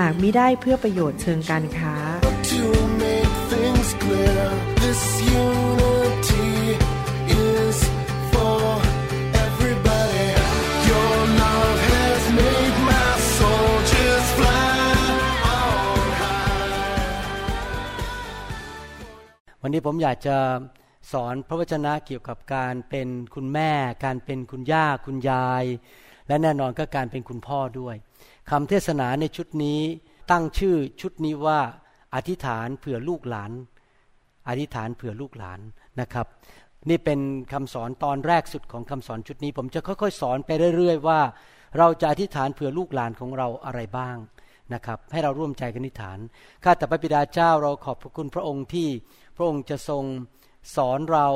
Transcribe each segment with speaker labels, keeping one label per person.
Speaker 1: หากมิได้เพื่อประโยชน์เชิงการค้า
Speaker 2: fly
Speaker 3: วันนี้ผมอยากจะสอนพระวจนะเกี่ยวกับการเป็นคุณแม่ การเป็นคุณย่าคุณยาย และแน่นอนก็การเป็นคุณพ่อด้วย คำเทศนาในชุดนี้ตั้งชื่อชุดนี้ว่าอธิษฐานเผื่อลูกหลาน อธิษฐานเผื่อลูกหลานนะครับ นี่เป็นคำสอนตอนแรกสุดของคำสอนชุดนี้ ผมจะค่อยๆ สอนไปเรื่อยๆว่า เราจะอธิษฐานเผื่อลูกหลานของเราอะไรบ้างนะครับให้เราร่วมใจกันอธิษฐานข้าแต่พระบิดาเจ้าเราขอบพระคุณพระองค์ที่พระองค์จะทรงสอนเรา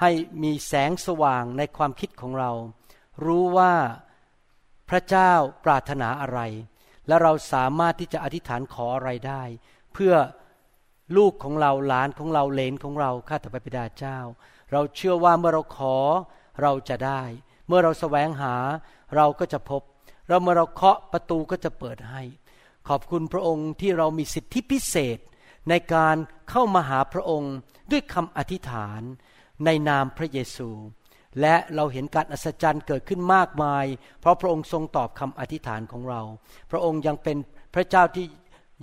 Speaker 3: ให้มีแสงสว่างในความคิดของเรา รู้ว่า พระเจ้าปรารถนาอะไร และเราสามารถที่จะอธิษฐานขออะไรได้ เพื่อลูกของเราหลานของเราเลนของเราข้าแต่พระบิดาเจ้า เราเชื่อว่าเมื่อเราขอเราจะได้ เมื่อเราแสวงหาเราก็จะพบ เราเมื่อเราเคาะประตูก็จะเปิดให้ ขอบคุณพระองค์ที่เรามีสิทธิพิเศษ ในการเข้ามาหาพระองค์ด้วยคำอธิษฐาน ในนามพระเยซู และเราเห็นการอัศจรรย์เกิดขึ้นมากมาย เพราะพระองค์ทรงตอบคำอธิษฐานของเรา พระองค์ยังเป็นพระเจ้าที่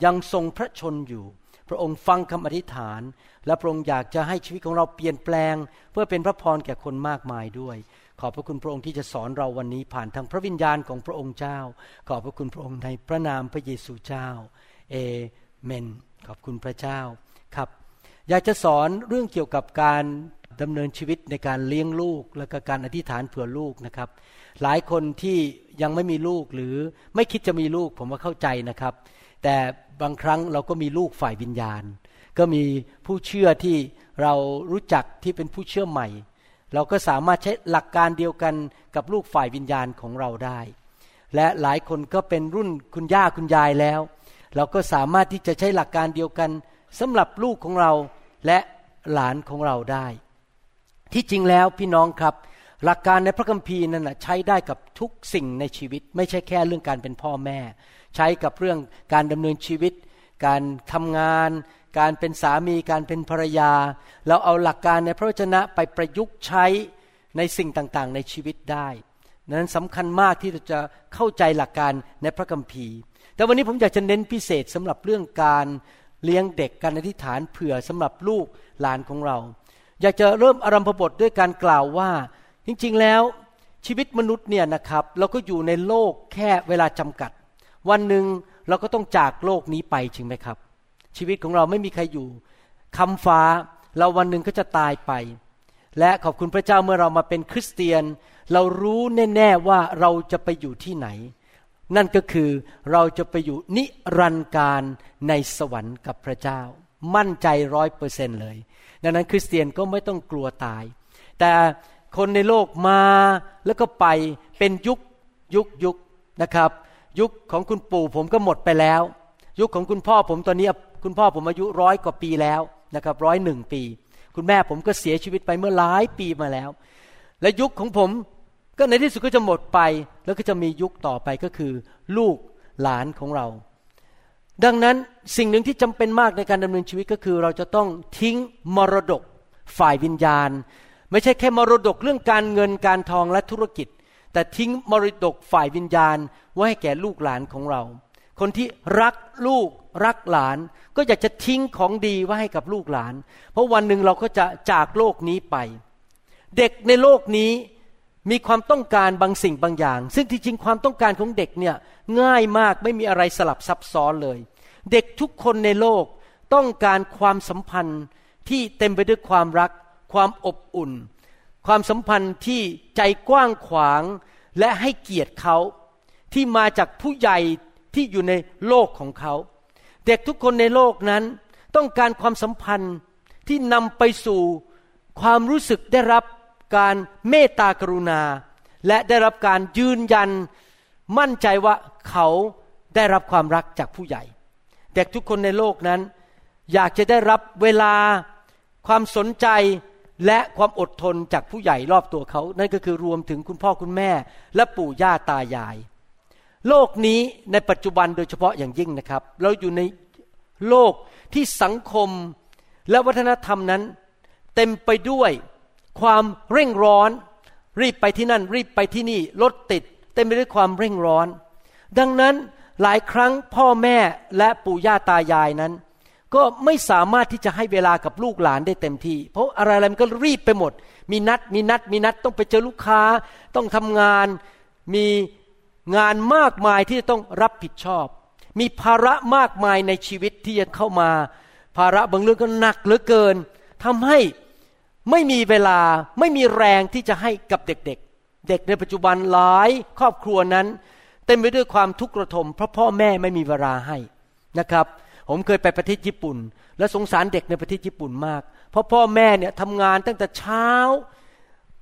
Speaker 3: ยังทรงพระชนอยู่ พระองค์ฟังคำอธิษฐาน และพระองค์อยากจะให้ชีวิตของเราเปลี่ยนแปลง เพื่อเป็นพระพรแก่คนมากมายด้วย ขอบพระคุณพระองค์ที่จะสอนเราวันนี้ผ่านทางพระวิญญาณของพระองค์เจ้า ขอบพระคุณพระองค์ในพระนามพระเยซูเจ้า เอเมน ขอบคุณพระเจ้าครับ อยากจะสอนเรื่องเกี่ยวกับการ ดำเนินชีวิตในการเลี้ยงลูก และก็การอธิษฐานเผื่อลูกนะครับ หลายคนที่ยังไม่มีลูกหรือไม่คิดจะมีลูกผมว่าเข้าใจนะครับ แต่บางครั้งเราก็มีลูกฝ่ายวิญญาณ ก็มีผู้เชื่อที่เรารู้จักที่เป็นผู้เชื่อใหม่ เราก็สามารถใช้หลักการเดียวกันกับลูกฝ่ายวิญญาณของเราได้ และหลายคนก็เป็นรุ่นคุณย่าคุณยายแล้ว เราก็สามารถที่จะใช้หลักการเดียวกันสำหรับลูกของเราและหลานของเราได้ ที่จริงแล้วพี่น้องครับ หลักการในพระคัมภีร์นั้นนะใช้ได้กับทุกสิ่งในชีวิต ไม่ใช่แค่เรื่องการเป็นพ่อแม่ ใช้กับเรื่องการดำเนินชีวิต การทำงาน การเป็นสามีการเป็นภรรยา เราเอาหลักการในพระวจนะไปประยุกต์ใช้ในสิ่งต่างๆ ในชีวิตได้นั้นสำคัญมากที่เราจะเข้าใจหลักการในพระคัมภีร์ แต่วันนี้ผมอยากจะเน้นพิเศษสำหรับเรื่องการเลี้ยงเด็กการอธิษฐานเผื่อสำหรับลูกหลานของเรา อยากจะเริ่มอารัมพบทด้วยการกล่าวว่า จริงๆแล้วชีวิตมนุษย์เนี่ยนะครับ เราก็อยู่ในโลกแค่เวลาจำกัด วันหนึ่งเราก็ต้องจากโลกนี้ไปจริงไหมครับ ชีวิตของเราไม่มีใครอยู่คำฟ้าเราวันหนึ่งก็จะตายไป และขอบคุณพระเจ้าเมื่อเรามาเป็นคริสเตียน เรารู้แน่ๆว่าเราจะไปอยู่ที่ไหน นั่นก็คือเราจะไปอยู่นิรันดร์การในสวรรค์กับพระเจ้า มั่นใจร้อยเปอร์เซนเลย ดังนั้นคริสเตียนก็ไม่ต้องกลัวตาย แต่คนในโลกมาแล้วก็ไปเป็นยุคยุคยุคนะครับ ยุคของคุณปู่ผมก็หมดไปแล้ว ยุคของคุณพ่อผมตอนนี้คุณพ่อผมอายุร้อยกว่าปีแล้วนะครับร้อยหนึ่งปี คุณแม่ผมก็เสียชีวิตไปเมื่อหลายปีมาแล้ว และยุคของผมก็ในที่สุดก็จะหมดไป แล้วก็จะมียุคต่อไปก็คือ ลูกหลานของเรา ดังนั้นสิ่งหนึ่งที่จำเป็นมากในการดำเนินชีวิตก็คือ เราจะต้องทิ้งมรดกฝ่ายวิญญาณ ไม่ใช่แค่มรดกเรื่องการเงินการทองและธุรกิจ แต่ทิ้งมรดกฝ่ายวิญญาณไว้ให้แก่ลูกหลานของเรา คนที่รักลูกรักหลาน ก็อยากจะทิ้งของดีไว้ให้กับลูกหลาน เพราะวันหนึ่งเราก็จะจากโลกนี้ไป เด็กในโลกนี้ มีความต้องการบางสิ่งบางอย่าง ซึ่งที่จริงความต้องการของเด็กเนี่ยง่ายมากไม่มีอะไรสลับซับซ้อนเลย เด็กทุกคนในโลกต้องการความสัมพันธ์ที่เต็มไปด้วยความรัก ความอบอุ่น ความสัมพันธ์ที่ใจกว้างขวางและให้เกียรติเขาที่มาจากผู้ใหญ่ที่อยู่ในโลกของเขา เด็กทุกคนในโลกนั้นต้องการความสัมพันธ์ที่นำไปสู่ความรู้สึกได้รับ การเมตตากรุณา และได้รับการยืนยันมั่นใจว่าเขาได้รับความรักจากผู้ใหญ่ เด็กทุกคนในโลกนั้น อยากจะได้รับเวลาความสนใจและความอดทนจากผู้ใหญ่รอบตัวเขา นั่นก็คือรวมถึงคุณพ่อคุณแม่ และปู่ย่าตายาย โลกนี้ในปัจจุบันโดยเฉพาะอย่างยิ่งนะครับ เราอยู่ในโลกที่สังคมและวัฒนธรรมนั้น เต็มไปด้วย ความเร่งร้อน รีบไปที่นั่น รีบไปที่นี่รถติด เต็มไปด้วยความเร่งร้อน ดังนั้นหลายครั้งพ่อแม่และปู่ย่าตายายนั้น ก็ไม่สามารถที่จะให้เวลากับลูกหลานได้เต็มที่ เพราะอะไรอะไรมันก็รีบไปหมด มีนัด มีนัด มีนัดต้องไปเจอลูกค้า ต้องทำงาน มีงานมากมายที่จะต้องรับผิดชอบ มีภาระมากมายในชีวิตที่จะเข้ามา ภาระบางเรื่องก็หนักเหลือเกินทำให้ ไม่มีเวลาไม่มีแรงที่จะให้กับเด็กๆ เด็กในปัจจุบันหลายครอบครัวนั้น เต็มไปด้วยความทุกข์ระทมเพราะพ่อแม่ไม่มีเวลาให้นะครับ ผมเคยไปประเทศญี่ปุ่น และสงสารเด็กในประเทศญี่ปุ่นมาก เพราะพ่อแม่เนี่ยทำงานตั้งแต่เช้า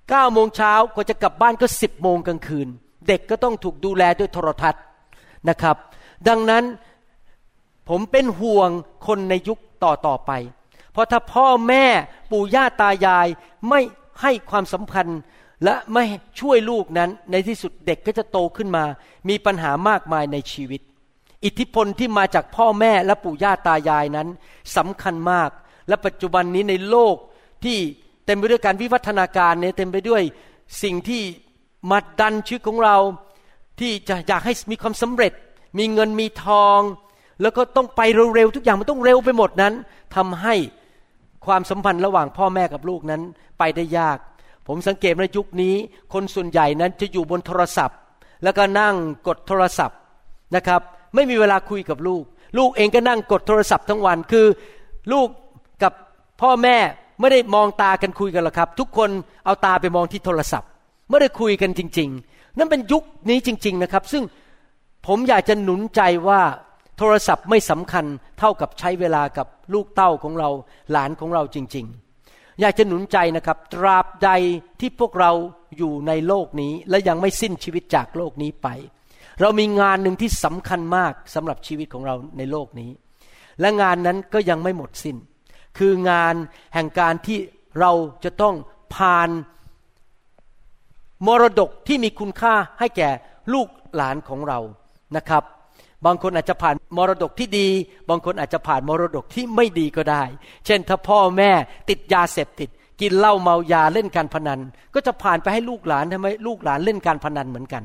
Speaker 3: เก้าโมงเช้ากว่าจะกลับบ้านก็สิบโมงกลางคืน เด็กก็ต้องถูกดูแลด้วยโทรทัศน์นะครับ ดังนั้นผมเป็นห่วงคนในยุคต่อต่อไป ราะถ้าพ่อแม่ปู่ย่าตายายไม่ให้ความสำคัญและไม่ช่วยลูกนั้นในที่สุดเด็กก็จะโตขึ้นมา มีปัญหามากมายในชีวิต อิทธิพลที่มาจากพ่อแม่และปู่ย่าตายายนั้นสำคัญมาก และปัจจุบันนี้ในโลกที่เต็มไปด้วยการวิวัฒนาการเนี่ยเต็มไปด้วยสิ่งที่มาดันชีวิตของเรา ที่จะอยากให้มีความสำเร็จ มีเงินมีทอง แล้วก็ต้องไปเร็วๆทุกอย่างมันต้องเร็วไปหมดนั้นทำให้ ความสัมพันธ์ระหว่างพ่อแม่กับลูกนั้นไปได้ยาก ผมสังเกตในยุคนี้ คนส่วนใหญ่นั้นจะอยู่บนโทรศัพท์ แล้วก็นั่งกดโทรศัพท์นะครับ ไม่มีเวลาคุยกับลูก ลูกเองก็นั่งกดโทรศัพท์ทั้งวันคือลูกกับพ่อแม่ไม่ได้มองตากันคุยกันหรอกครับ ทุกคนเอาตาไปมองที่โทรศัพท์ ไม่ได้คุยกันจริง ๆ นั่นเป็นยุคนี้จริง ๆนะครับ ซึ่งผมอยากจะหนุนใจว่า โทรศัพท์ไม่สำคัญเท่ากับใช้เวลากับลูกเต้าของเราหลานของเราจริง ๆ อยากจะหนุนใจนะครับ ตราบใดที่พวกเราอยู่ในโลกนี้และยังไม่สิ้นชีวิตจากโลกนี้ไป เรามีงานหนึ่งที่สำคัญมากสำหรับชีวิตของเราในโลกนี้ และงานนั้นก็ยังไม่หมดสิน้น คืองานแห่งการที่เราจะต้องผ่านมรดกที่มีคุณค่าให้แก่ลูกหลานของเรานะครับ บางคนอาจจะผ่านมรดกที่ดี บางคนอาจจะผ่านมรดกที่ไม่ดีก็ได้ เช่นถ้าพ่อแม่ติดยาเสพติด กินเหล้าเมายาเล่นการพนัน ก็จะผ่านไปให้ลูกหลานทำไมลูกหลานเล่นการพนันเหมือนกัน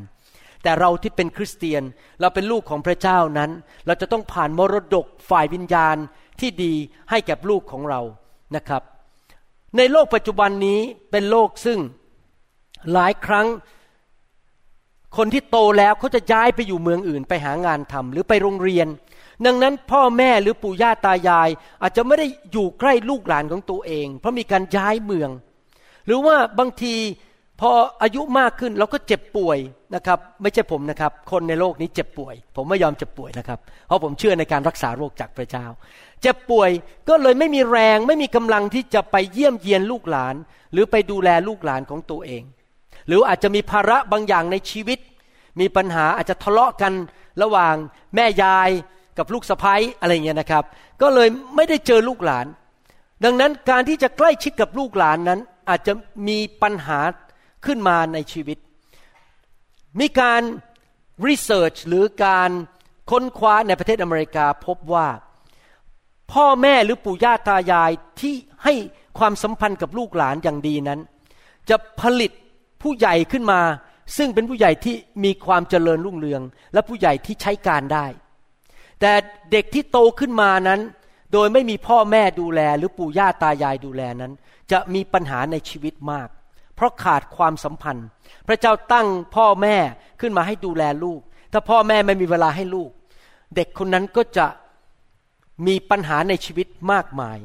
Speaker 3: แต่เราที่เป็นคริสเตียนเราเป็นลูกของพระเจ้านั้น เราจะต้องผ่านมรดกฝ่ายวิญญาณที่ดีให้แก่ลูกของเรานะครับ ในโลกปัจจุบันนี้เป็นโลกซึ่งหลายครั้ง คนที่โตแล้วเขาจะย้ายไปอยู่เมืองอื่น ไปหางานทำหรือไปโรงเรียน ดังนั้นพ่อแม่หรือปู่ย่าตายาย อาจจะไม่ได้อยู่ใกล้ลูกหลานของตัวเอง เพราะมีการย้ายเมือง หรือว่าบางทีพออายุมากขึ้นเราก็เจ็บป่วยนะครับ ไม่ใช่ผมนะครับ คนในโลกนี้เจ็บป่วย ผมไม่ยอมเจ็บป่วยนะครับ เพราะผมเชื่อในการรักษาโรคจากพระเจ้า เจ็บป่วยก็เลยไม่มีแรงไม่มีกำลังที่จะไปเยี่ยมเยียนลูกหลาน หรือไปดูแลลูกหลานของตัวเอง หรืออาจจะมีภาระบางอย่างในชีวิต มีปัญหาอาจจะทะเลาะกันระหว่างแม่ยายกับลูกสะพ้ยอะไรเงี้ยนะครับ ก็เลยไม่ได้เจอลูกหลาน ดังนั้นการที่จะใกล้ชิดกับลูกหลานนั้น อาจจะมีปัญหาขึ้นมาในชีวิต มีการรีเสิร์ชหรือการค้นคว้าในประเทศอเมริกาพบว่า พ่อแม่หรือปู่ย่าตายายที่ให้ความสัมพันธ์กับลูกหลานอย่างดีนั้น จะผลิต ผู้ใหญ่ขึ้นมา ซึ่งเป็นผู้ใหญ่ที่มีความเจริญรุ่งเรือง และผู้ใหญ่ที่ใช้การได้ แต่เด็กที่โตขึ้นมานั้น โดยไม่มีพ่อแม่ดูแล หรือปู่ย่าตายายดูแลนั้น จะมีปัญหาในชีวิตมาก เพราะขาดความสัมพันธ์ พระเจ้าตั้งพ่อแม่ขึ้นมาให้ดูแลลูก ถ้าพ่อแม่ไม่มีเวลาให้ลูก เด็กคนนั้นก็จะมีปัญหาในชีวิตมากมาย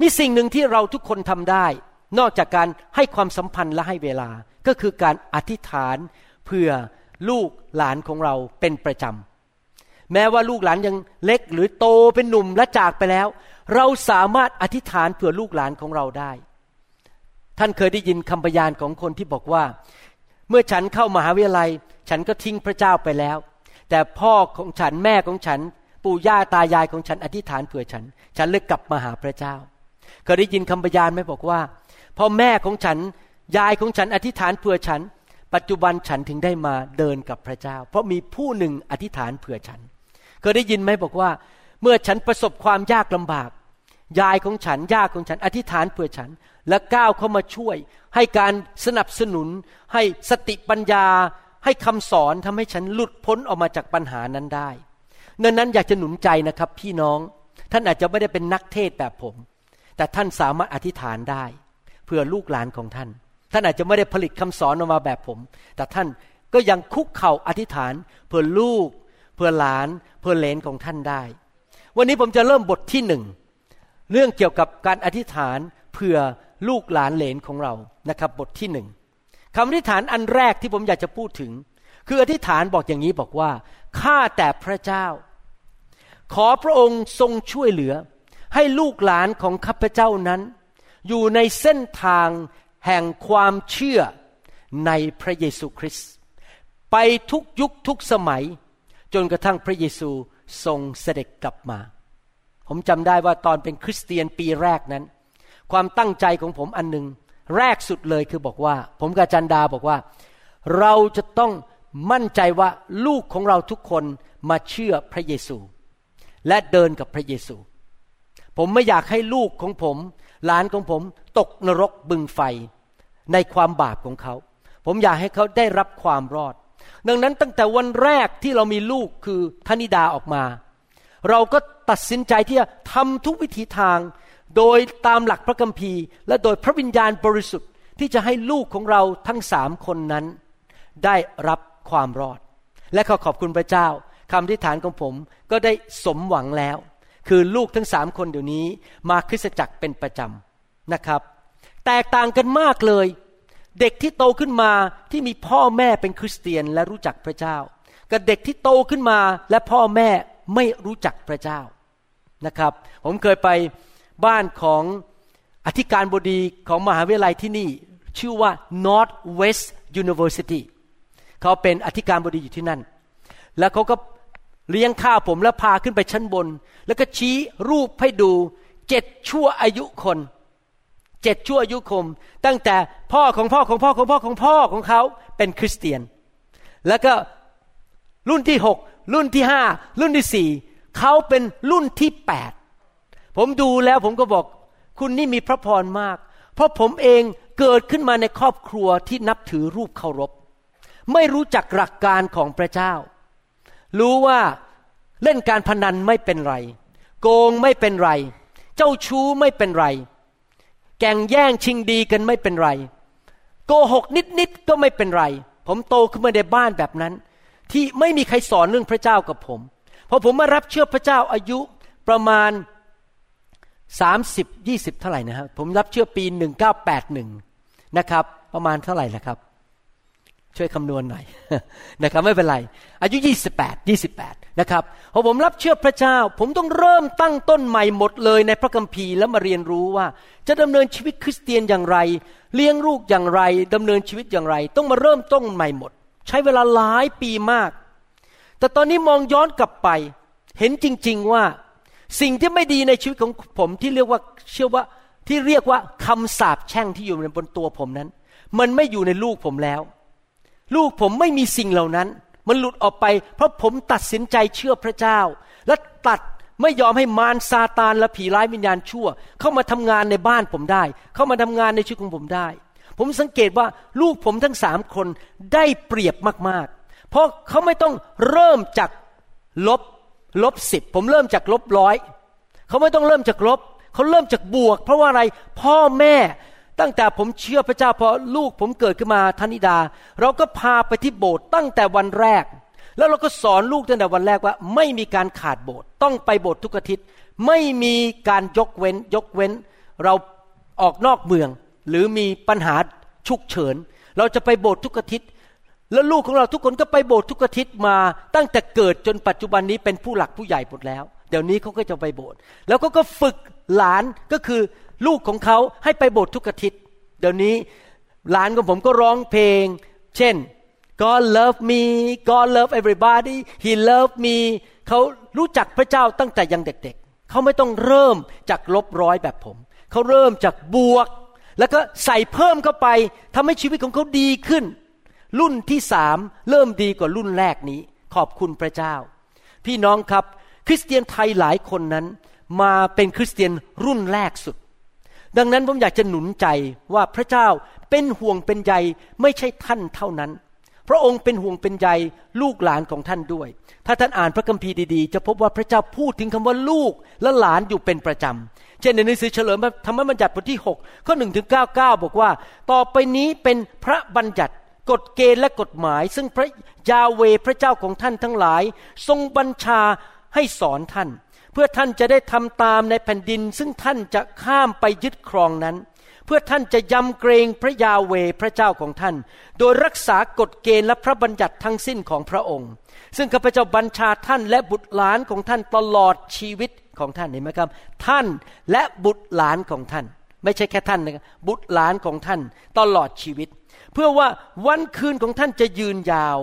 Speaker 3: มีสิ่งหนึ่งที่เราทุกคนทำได้ นอกจากการให้ความสัมพันธ์และให้เวลา ก็คือการอธิษฐานเพื่อลูกหลานของเราเป็นประจำ แม้ว่าลูกหลานยังเล็กหรือโตเป็นหนุ่มและจากไปแล้ว เราสามารถอธิษฐานเผื่อลูกหลานของเราได้ ท่านเคยได้ยินคำพยานของคนที่บอกว่า เมื่อฉันเข้ามหาวิทยาลัย ฉันก็ทิ้งพระเจ้าไปแล้ว แต่พ่อของฉันแม่ของฉัน ปู่ย่าตายายของฉันอธิษฐานเผื่อฉัน ฉันเลยกลับมาหาพระเจ้า เคยได้ยินคำพยานไหมบอกว่า พ่อแม่ของฉันยายของฉันอธิษฐานเผื่อฉัน ปัจจุบันฉันถึงได้มาเดินกับพระเจ้า เพราะมีผู้หนึ่งอธิษฐานเผื่อฉัน เคยได้ยินไหมบอกว่า เมื่อฉันประสบความยากลำบาก ยายของฉันย่าของฉัน อธิษฐานเผื่อฉัน และก้าวเข้ามาช่วย ให้การสนับสนุน ให้สติปัญญา ให้คำสอนทำให้ฉันหลุดพ้นออกมาจากปัญหานั้นได้นั้นนั้นอยากจะหนุนใจนะครับ พี่น้องท่านอาจจะไม่ได้เป็นนักเทศแบบผม แต่ท่านสามารถอธิษฐานได้ เพื่อลูกหลานของท่าน ท่านอาจจะไม่ได้ผลิตคำสอนออกมาแบบผม แต่ท่านก็ยังคุกเข่าอธิษฐาน เพื่อลูก เพื่อหลาน เพื่อเลนของท่านได้ วันนี้ผมจะเริ่มบทที่หนึ่งเรื่องเกี่ยวกับการอธิษฐานเพื่อลูกหลานเลนของเรานะครับบทที่หนึ่งคำอธิษฐานอันแรกที่ผมอยากจะพูดถึง คืออธิษฐานบอกอย่างนี้บอกว่าข้าแต่พระเจ้า ขอพระองค์ทรงช่วยเหลือ ให้ลูกหลานของข้าพเจ้านั้น อยู่ในเส้นทางแห่งความเชื่อในพระเยซูคริสต์ไปทุกยุคทุกสมัย จนกระทั่งพระเยซูทรงเสด็จกลับมา ผมจำได้ว่าตอนเป็นคริสเตียนปีแรกนั้น ความตั้งใจของผมอันหนึ่งแรกสุดเลยคือบอกว่า ผมกับจันดาบอกว่า เราจะต้องมั่นใจว่าลูกของเราทุกคนมาเชื่อพระเยซู และเดินกับพระเยซู ผมไม่อยากให้ลูกของผม หลานของผมตกนรกบึงไฟในความบาปของเขา ผมอยากให้เขาได้รับความรอด ดังนั้นตั้งแต่วันแรกที่เรามีลูกคือธนิดาออกมา เราก็ตัดสินใจที่จะทำทุกวิถีทาง โดยตามหลักพระคัมภีร์ และโดยพระวิญญาณบริสุทธิ์ที่จะให้ลูกของเราทั้งสามคนนั้น ได้รับความรอด และขอขอบคุณพระเจ้าคำอธิษฐานของผมก็ได้สมหวังแล้ว คือลูกทั้งสามคนเดี๋ยวนี้ มาคริสตจักรเป็นประจำนะครับ แตกต่างกันมากเลย เด็กที่โตขึ้นมาที่มีพ่อแม่เป็นคริสเตียนและรู้จักพระเจ้า กับเด็กที่โตขึ้นมาและพ่อแม่ไม่รู้จักพระเจ้านะครับ ผมเคยไปบ้านของอธิการบดีของมหาวิทยาลัยที่นี่ ชื่อว่า North West University เขาเป็นอธิการบดีอยู่ที่นั่น แล้วเขาก็ เลี้ยงข้าวผมแล้วพาขึ้นไปชั้นบน แล้วก็ชี้รูปให้ดูเจ็ดชั่วอายุคนเจ็ดชั่วอายุคม ตั้งแต่พ่อของพ่อของพ่อของพ่อของพ่อของเขาเป็นคริสเตียน แล้วก็รุ่นที่หกรุ่นที่ห้ารุ่นที่สี่เขาเป็นรุ่นที่แปดผมดูแล้วผมก็บอก คุณนี่มีพระพรมาก เพราะผมเองเกิดขึ้นมาในครอบครัวที่นับถือรูปเคารพ ไม่รู้จักหลักการของพระเจ้า รู้ว่าเล่นการพนันไม่เป็นไร โกงไม่เป็นไร เจ้าชู้ไม่เป็นไร แก่งแย่งชิงดีกันไม่เป็นไร โกหกนิดๆก็ไม่เป็นไร ผมโตขึ้นมาในบ้านแบบนั้น ที่ไม่มีใครสอนเรื่องพระเจ้ากับผมพอผมมารับเชื่อพระเจ้าอายุประมาณ30 20 เท่าไหร่นะครับผมรับเชื่อปี 1981 นะครับ ประมาณเท่าไหร่นะครับ ช่วยคำนวณหน่อยนะครับไม่เป็นไร อายุ 28 28 นะครับพอผมรับเชื่อพระเจ้า ผมต้องเริ่มตั้งต้นใหม่หมดเลยในพระคัมภีร์แล้วมาเรียนรู้ว่า จะดำเนินชีวิตคริสเตียนอย่างไร เลี้ยงลูกอย่างไรดำเนินชีวิตอย่างไร ต้องมาเริ่มต้นใหม่หมด ใช้เวลาหลายปีมาก แต่ตอนนี้มองย้อนกลับไป เห็นจริง ๆว่า สิ่งที่ไม่ดีในชีวิตของผมที่เรียกว่าเชื่อว่าที่เรียกว่าคำสาปแช่งที่อยู่บนตัวผมนั้น มันไม่อยู่ในลูกผมแล้ว ลูกผมไม่มีสิ่งเหล่านั้น มันหลุดออกไป เพราะผมตัดสินใจเชื่อพระเจ้า และตัดไม่ยอมให้มารซาตานและผีร้ายวิญญาณชั่ว เข้ามาทำงานในบ้านผมได้ เข้ามาทำงานในชีวิตของผมได้ ผมสังเกตว่าลูกผมทั้งสามคนได้เปรียบมากๆ เพราะเขาไม่ต้องเริ่มจากลบลบสิบผมเริ่มจากลบร้อยเขาไม่ต้องเริ่มจากลบเขาเริ่มจากบวก เพราะว่าอะไรพ่อแม่ ตั้งแต่ผมเชื่อพระเจ้าพอลูกผมเกิดขึ้นมาธนิดา เราก็พาไปที่โบสถ์ตั้งแต่วันแรก แล้วเราก็สอนลูกตั้งแต่วันแรกว่า ไม่มีการขาดโบสถ์ต้องไปโบสถ์ทุกอาทิตย์ ไม่มีการยกเว้น ยกเว้น เราออกนอกเมือง หรือมีปัญหาฉุกเฉิน เราจะไปโบสถ์ทุกอาทิตย์ แล้วลูกของเราทุกคนก็ไปโบสถ์ทุกอาทิตย์มาตั้งแต่เกิดจนปัจจุบันนี้เป็นผู้หลักผู้ใหญ่หมดแล้ว เดี๋ยวนี้เขาก็จะไปโบสถ์แล้วก็ก็ฝึกหลานก็คือ ลูกของเขาให้ไปโบสถ์ทุกอาทิตย์ เดี๋ยวนี้หลานของผมก็ร้องเพลง เช่น God love me God love everybody He love me เขารู้จักพระเจ้าตั้งแต่ยังเด็กๆ เขาไม่ต้องเริ่มจากลบร้อยแบบผม เขาเริ่มจากบวก แล้วก็ใส่เพิ่มเข้าไปทำให้ชีวิตของเขาดีขึ้น รุ่นที่สามเริ่มดีกว่ารุ่นแรกนี้ ขอบคุณพระเจ้า พี่น้องครับ คริสเตียนไทยหลายคนนั้น มาเป็นคริสเตียนรุ่นแรกสุด ดังนั้นผมอยากจะหนุนใจว่าพระเจ้าเป็นห่วงเป็นใยไม่ใช่ท่านเท่านั้น พระองค์เป็นห่วงเป็นใยลูกหลานของท่านด้วย ถ้าท่านอ่านพระคัมภีร์ดีๆ จะพบว่าพระเจ้าพูดถึงคำว่าลูกและหลานอยู่เป็นประจำ เช่นในหนังสือเฉลิมธรรมบัญญัติบทที่ 6 ข้อ1ถึง99 บอกว่า ต่อไปนี้เป็นพระบัญญัติกฎเกณฑ์และกฎหมาย ซึ่งพระยาเวพระเจ้าของท่านทั้งหลาย ทรงบัญชาให้สอนท่าน เพื่อท่านจะได้ทำตามในแผ่นดิน ซึ่งท่านจะข้ามไปยึดครองนั้น เพื่อท่านจะยำเกรงพระยาเวพระเจ้าของท่าน โดยรักษากฎเกณฑ์และพระบัญญัติทั้งสิ้นของพระองค์ ซึ่งข้าพเจ้าบัญชาท่านและบุตรหลานของท่านตลอดชีวิตของท่านเห็นไหมครับ ท่านและบุตรหลานของท่าน ไม่ใช่แค่ท่านนะครับบุตรหลานของท่านตลอดชีวิต เพื่อว่าวันคืนของท่านจะยืนยาว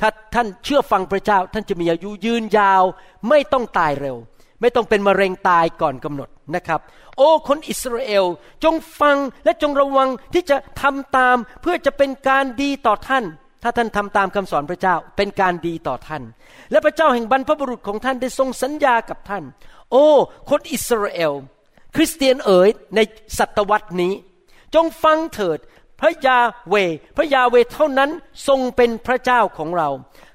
Speaker 3: ถ้าท่านเชื่อฟังพระเจ้า ท่านจะมีอายุยืนยาวไม่ต้องตายเร็ว ไม่ต้องเป็นมะเร็งตายก่อนกำหนดนะครับ โอ้คนอิสราเอลจงฟังและจงระวังที่จะทำตามเพื่อจะเป็นการดีต่อท่าน ถ้าท่านทำตามคำสอนพระเจ้าเป็นการดีต่อท่าน และพระเจ้าแห่งบรรพบุรุษของท่านได้ทรงสัญญากับท่าน โอ้คนอิสราเอล คริสเตียนเอ๋ยในศตวรรษนี้ จงฟังเถิดพระยาเว พระยาเวเท่านั้นทรงเป็นพระเจ้าของเรา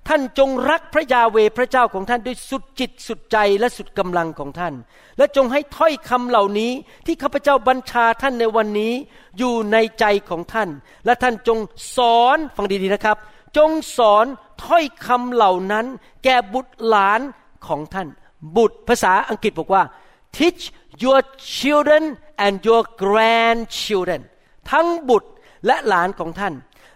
Speaker 3: ท่านจงรักพระยาเวพระเจ้าของท่านด้วยสุดจิตสุดใจและสุดกำลังของท่าน และจงให้ถ้อยคำเหล่านี้ที่ข้าพเจ้าบัญชาท่านในวันนี้อยู่ในใจของท่าน และท่านจงสอนฟังดีๆนะครับ จงสอนถ้อยคำเหล่านั้น แก่บุตรหลานของท่าน บุตรภาษาอังกฤษบอกว่า teach your children and your grandchildren ทั้งบุตรและหลานของท่าน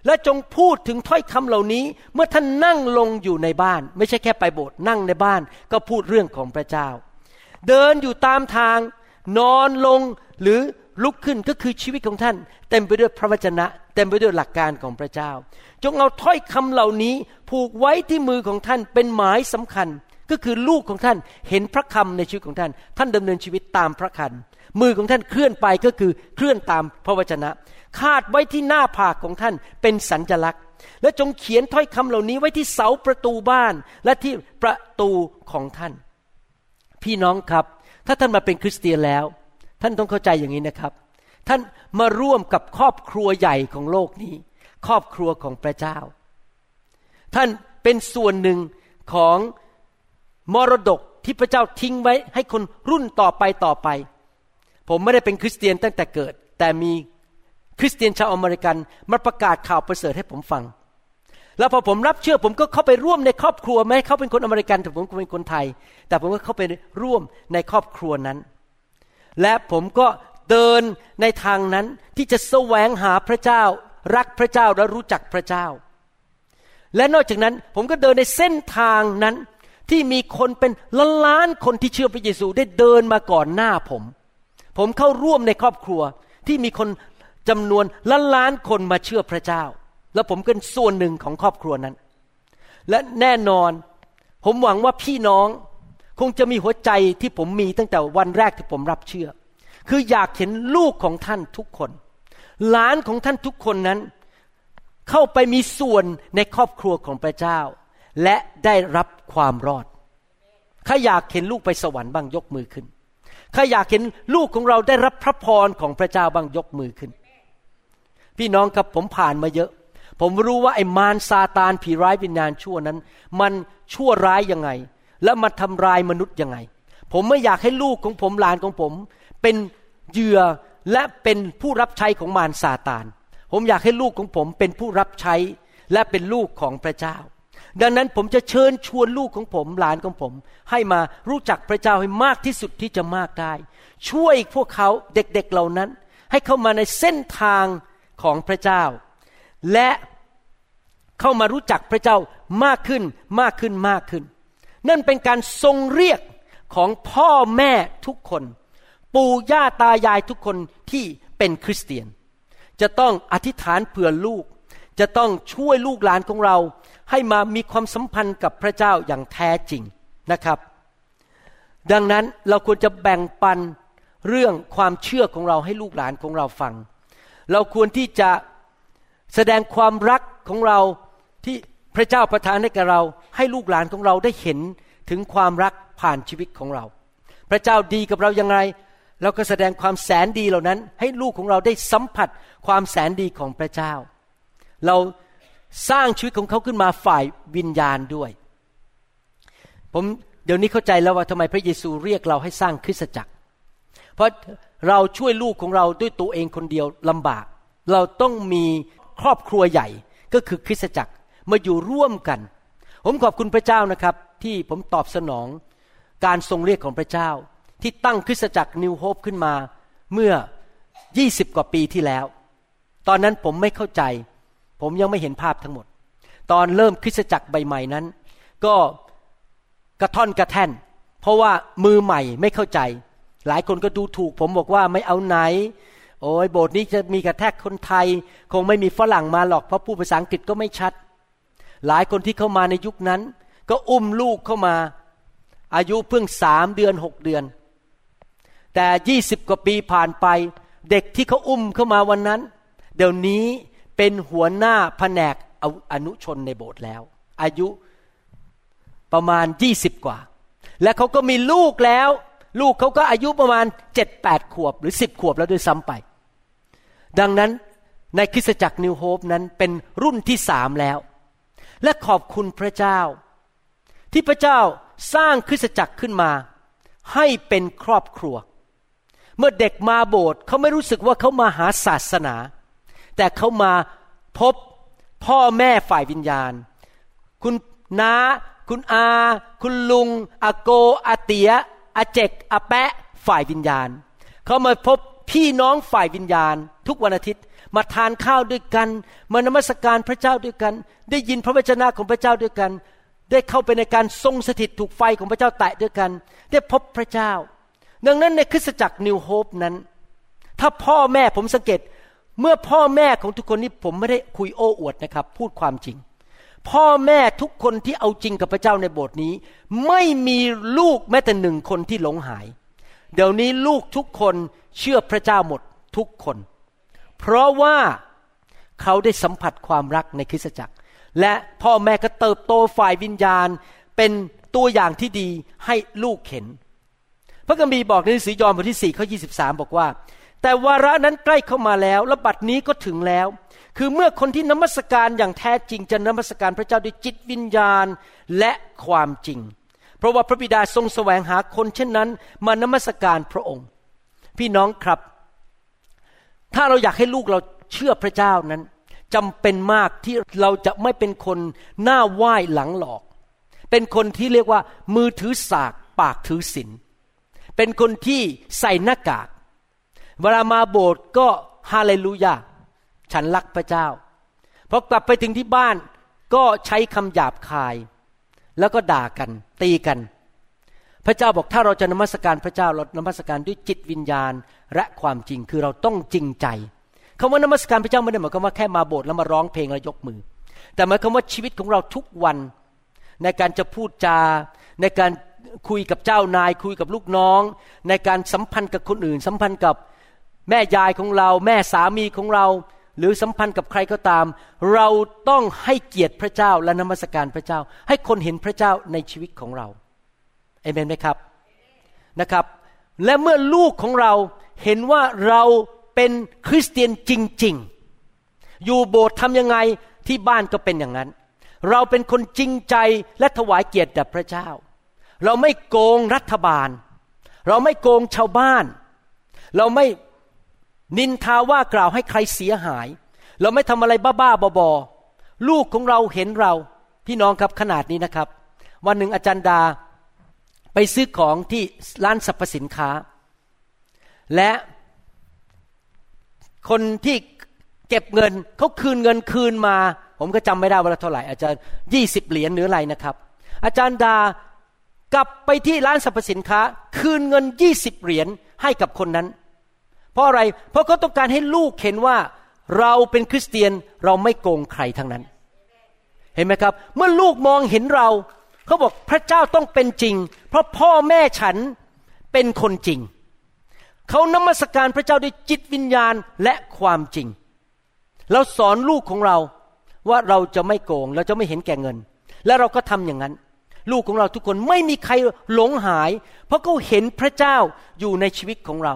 Speaker 3: และจงพูดถึงถ้อยคำเหล่านี้ เมื่อท่านนั่งลงอยู่ในบ้าน ไม่ใช่แค่ไปโบสถ์นั่งในบ้าน ก็พูดเรื่องของพระเจ้า เดินอยู่ตามทาง นอนลงหรือลุกขึ้นก็คือชีวิตของท่าน เต็มไปด้วยพระวจนะ เต็มไปด้วยหลักการของพระเจ้า จงเอาถ้อยคำเหล่านี้ผูกไว้ที่มือของท่านเป็นหมายสำคัญ ก็คือลูกของท่านเห็นพระคำในชีวิตของท่าน ท่านดำเนินชีวิตตามพระคันมือของท่านเคลื่อนไปก็คือเคลื่อนตามพระวจนะ คาดไว้ที่หน้าผากของท่านเป็นสัญญลักษณ์ และจงเขียนถ้อยคำเหล่านี้ไว้ที่เสาประตูบ้านและที่ประตูของท่าน พี่น้องครับ ถ้าท่านมาเป็นคริสเตียนแล้ว ท่านต้องเข้าใจอย่างนี้นะครับ ท่านมาร่วมกับครอบครัวใหญ่ของโลกนี้ ครอบครัวของพระเจ้า ท่านเป็นส่วนหนึ่งของมรดกที่พระเจ้าทิ้งไว้ให้คนรุ่นต่อไปต่อไป ผมไม่ได้เป็นคริสเตียนตั้งแต่เกิด แต่มี คริสเตียนชาวอเมริกันมาประกาศข่าวประเสริฐให้ผมฟัง แล้วพอผมรับเชื่อผมก็เข้าไปร่วมในครอบครัวแม้เขาเป็นคนอเมริกันแต่ผมก็เป็นคนไทย แต่ผมก็เข้าไปร่วมในครอบครัวนั้น และผมก็เดินในทางนั้นที่จะแสวงหาพระเจ้า รักพระเจ้าและรู้จักพระเจ้า และนอกจากนั้นผมก็เดินในเส้นทางนั้นที่มีคนเป็นล้านล้านคนที่เชื่อพระเยซูได้เดินมาก่อนหน้าผม ผมเข้าร่วมในครอบครัวที่มีคน จำนวนล้านล้านคนมาเชื่อพระเจ้า แล้วผมเป็นส่วนหนึ่งของครอบครัวนั้น และแน่นอนผมหวังว่าพี่น้องคงจะมีหัวใจที่ผมมีตั้งแต่วันแรกที่ผมรับเชื่อ คืออยากเห็นลูกของท่านทุกคน หลานของท่านทุกคนนั้น เข้าไปมีส่วนในครอบครัวของพระเจ้า และได้รับความรอดข้าอยากเห็นลูกไปสวรรค์บ้างยกมือขึ้นข้าอยากเห็นลูกของเราได้รับพระพรของพระเจ้าบ้างยกมือขึ้น พี่น้องครับผมผ่านมาเยอะ ผมรู้ว่าไอ้มารซาตานผีร้ายวิญญาณชั่วนั้น มันชั่วร้ายยังไง และมันทำลายมนุษย์ยังไง ผมไม่อยากให้ลูกของผมหลานของผม เป็นเหยื่อและเป็นผู้รับใช้ของมารซาตาน ผมอยากให้ลูกของผมเป็นผู้รับใช้และเป็นลูกของพระเจ้า ดังนั้นผมจะเชิญชวนลูกของผมหลานของผม ให้มารู้จักพระเจ้าให้มากที่สุดที่จะมากได้ ช่วยพวกเขาเด็กๆเหล่านั้น ให้เข้ามาในเส้นทาง ของพระเจ้า และเข้ามารู้จักพระเจ้ามากขึ้นมากขึ้นมากขึ้น นั่นเป็นการทรงเรียกของพ่อแม่ทุกคน ปู่ย่าตายายทุกคนที่เป็นคริสเตียน จะต้องอธิษฐานเผื่อลูก จะต้องช่วยลูกหลานของเรา ให้มามีความสัมพันธ์กับพระเจ้าอย่างแท้จริงนะครับ ดังนั้นเราควรจะแบ่งปันเรื่องความเชื่อของเราให้ลูกหลานของเราฟัง เราควรที่จะแสดงความรักของเราที่พระเจ้าประทานให้กับเรา ให้ลูกหลานของเราได้เห็นถึงความรักผ่านชีวิตของเรา พระเจ้าดีกับเราอย่างไรเราก็แสดงความแสนดีเหล่านั้น ให้ลูกของเราได้สัมผัสความแสนดีของพระเจ้า เราสร้างชีวิตของเขาขึ้นมาฝ่ายวิญญาณด้วย ผมเดี๋ยวนี้เข้าใจแล้วว่าทำไมพระเยซูเรียกเราให้สร้างคริสตจักร เพราะ เราช่วยลูกของเราด้วยตัวเองคนเดียวลำบาก เราต้องมีครอบครัวใหญ่ก็คือคริสตจักรมาอยู่ร่วมกัน ผมขอบคุณพระเจ้านะครับ ที่ผมตอบสนองการทรงเรียกของพระเจ้า ที่ตั้งคริสตจักรนิวโฮปขึ้นมาเมื่อ 20 กว่าปีที่แล้ว ตอนนั้นผมไม่เข้าใจ ผมยังไม่เห็นภาพทั้งหมด ตอนเริ่มคริสตจักรใบใหม่นั้น ก็กระท่อนกระแท่น เพราะว่ามือใหม่ไม่เข้าใจ หลายคนก็ดูถูก ผมบอกว่าไม่เอาไหน โอ้ยโบสถ์นี้จะมีกระแทกคนไทย คงไม่มีฝรั่งมาหรอกเพราะพูดภาษาอังกฤษก็ไม่ชัด หลายคนที่เข้ามาในยุคนั้น ก็อุ้มลูกเข้ามา อายุเพิ่งสามเดือนหกเดือน แต่ยี่สิบกว่าปีผ่านไป เด็กที่เขาอุ้มเข้ามาวันนั้น เดี๋ยวนี้เป็นหัวหน้าแผนกอนุชนในโบสถ์แล้ว อายุประมาณยี่สิบกว่า และเขาก็มีลูกแล้ว ลูกเขาก็อายุประมาณเจ็ดแปดขวบหรือสิบขวบแล้วด้วยซ้ำไป ดังนั้นในคริสตจักรนิวโฮปนั้นเป็นรุ่นที่สามแล้ว และขอบคุณพระเจ้า ที่พระเจ้าสร้างคริสตจักรขึ้นมา ให้เป็นครอบครัว เมื่อเด็กมาโบสถ์เขาไม่รู้สึกว่าเขามาหาศาสนา แต่เขามาพบพ่อแม่ฝ่ายวิญญาณ คุณน้า คุณอา คุณลุงอาโกอาเตีย อาเจกอาแปะฝ่ายวิญญาณ เขามาพบพี่น้องฝ่ายวิญญาณ ทุกวันอาทิตย์มาทานข้าวด้วยกัน มานมัสการพระเจ้าด้วยกัน ได้ยินพระวจนะของพระเจ้าด้วยกัน ได้เข้าไปในการทรงสถิตถูกไฟของพระเจ้าแตะด้วยกัน ได้พบพระเจ้า ดังนั้นในคริสตจักรนิวโฮปนั้น ถ้าพ่อแม่ผมสังเกต เมื่อพ่อแม่ของทุกคนนี้ผมไม่ได้คุยโอ้อวดนะครับ พูดความจริง พ่อแม่ทุกคนที่เอาจริงกับพระเจ้าในโบสถ์นี้ ไม่มีลูกแม้แต่หนึ่งคนที่หลงหาย เดี๋ยวนี้ลูกทุกคนเชื่อพระเจ้าหมดทุกคน เพราะว่าเขาได้สัมผัสความรักในคริสตจักร และพ่อแม่ก็เติบโตฝ่ายวิญญาณ เป็นตัวอย่างที่ดีให้ลูกเห็น พระคัมภีร์บอกในหนังสือยอห์นบทที่4ข้อ23 บอกว่า แต่วาระนั้นใกล้เข้ามาแล้วและบัดนี้ก็ถึงแล้ว คือเมื่อคนที่นมัสการอย่างแท้จริงจะนมัสการพระเจ้าด้วยจิตวิญญาณและความจริง เพราะว่าพระบิดาทรงแสวงหาคนเช่นนั้น มานมัสการพระองค์ พี่น้องครับ ถ้าเราอยากให้ลูกเราเชื่อพระเจ้านั้นจำเป็นมากที่เราจะไม่เป็นคนหน้าไหว้หลังหลอก เป็นคนที่เรียกว่า มือถือสากปากถือศีลเป็นคนที่ใส่หน้ากาก เวลามาโบสถ์ก็ฮาเลลูยาฉันรักพระเจ้าพอกลับไปถึงที่บ้านก็ใช้คำหยาบคาย แล้วก็ด่ากัน ตีกัน พระเจ้าบอกถ้าเราจะนมัสการพระเจ้าเรานมัสการด้วยจิตวิญญาณและความจริงคือเราต้องจริงใจคำว่านมัสการพระเจ้าไม่ได้หมายความว่าแค่มาโบสถ์แล้วมาร้องเพลงแล้วยกมือ แต่หมายความว่าชีวิตของเราทุกวัน ในการจะพูดจา ในการคุยกับเจ้านาย คุยกับลูกน้อง ในการสัมพันธ์กับคนอื่น สัมพันธ์กับ แม่ยายของเรา แม่สามีของเรา หรือสัมพันธ์กับใครก็ตาม เราต้องให้เกียรติพระเจ้าและนมัสการพระเจ้า ให้คนเห็นพระเจ้าในชีวิตของเราเอเมนไหมครับนะครับ และเมื่อลูกของเราเห็นว่าเราเป็นคริสเตียนจริง ๆ อยู่โบสถ์ทำยังไงที่บ้านก็เป็นอย่างนั้น เราเป็นคนจริงใจและถวายเกียรติแด่พระเจ้า เราไม่โกงรัฐบาล เราไม่โกงชาวบ้าน เราไม่ นินทาว่ากล่าวให้ใครเสียหาย เราไม่ทำอะไรบ้าๆบอๆลูกของเราเห็นเรา พี่น้องครับขนาดนี้นะครับ วันหนึ่งอาจารย์ดาไปซื้อของที่ร้านสรรพสินค้า และคนที่เก็บเงินเขาคืนเงินคืนมา ผมก็จำไม่ได้ว่าเท่าไหร่อาจจะยี่สิบเหรียญหรืออะไรนะครับ อาจารย์ดากลับไปที่ร้านสรรพสินค้า คืนเงินยี่สิบเหรียญให้กับคนนั้น เพราะอะไร เพราะเขาต้องการให้ลูกเห็นว่าเราเป็นคริสเตียนเราไม่โกงใครทั้งนั้น เห็นไหมครับ เมื่อลูกมองเห็นเราเขาบอกพระเจ้าต้องเป็นจริง เพราะพ่อแม่ฉันเป็นคนจริง เขานมัสการพระเจ้าด้วยจิตวิญญาณและความจริง เราสอนลูกของเราว่าเราจะไม่โกง เราจะไม่เห็นแก่เงิน และเราก็ทำอย่างนั้น ลูกของเราทุกคนไม่มีใครหลงหาย เพราะเขาเห็นพระเจ้าอยู่ในชีวิตของเรา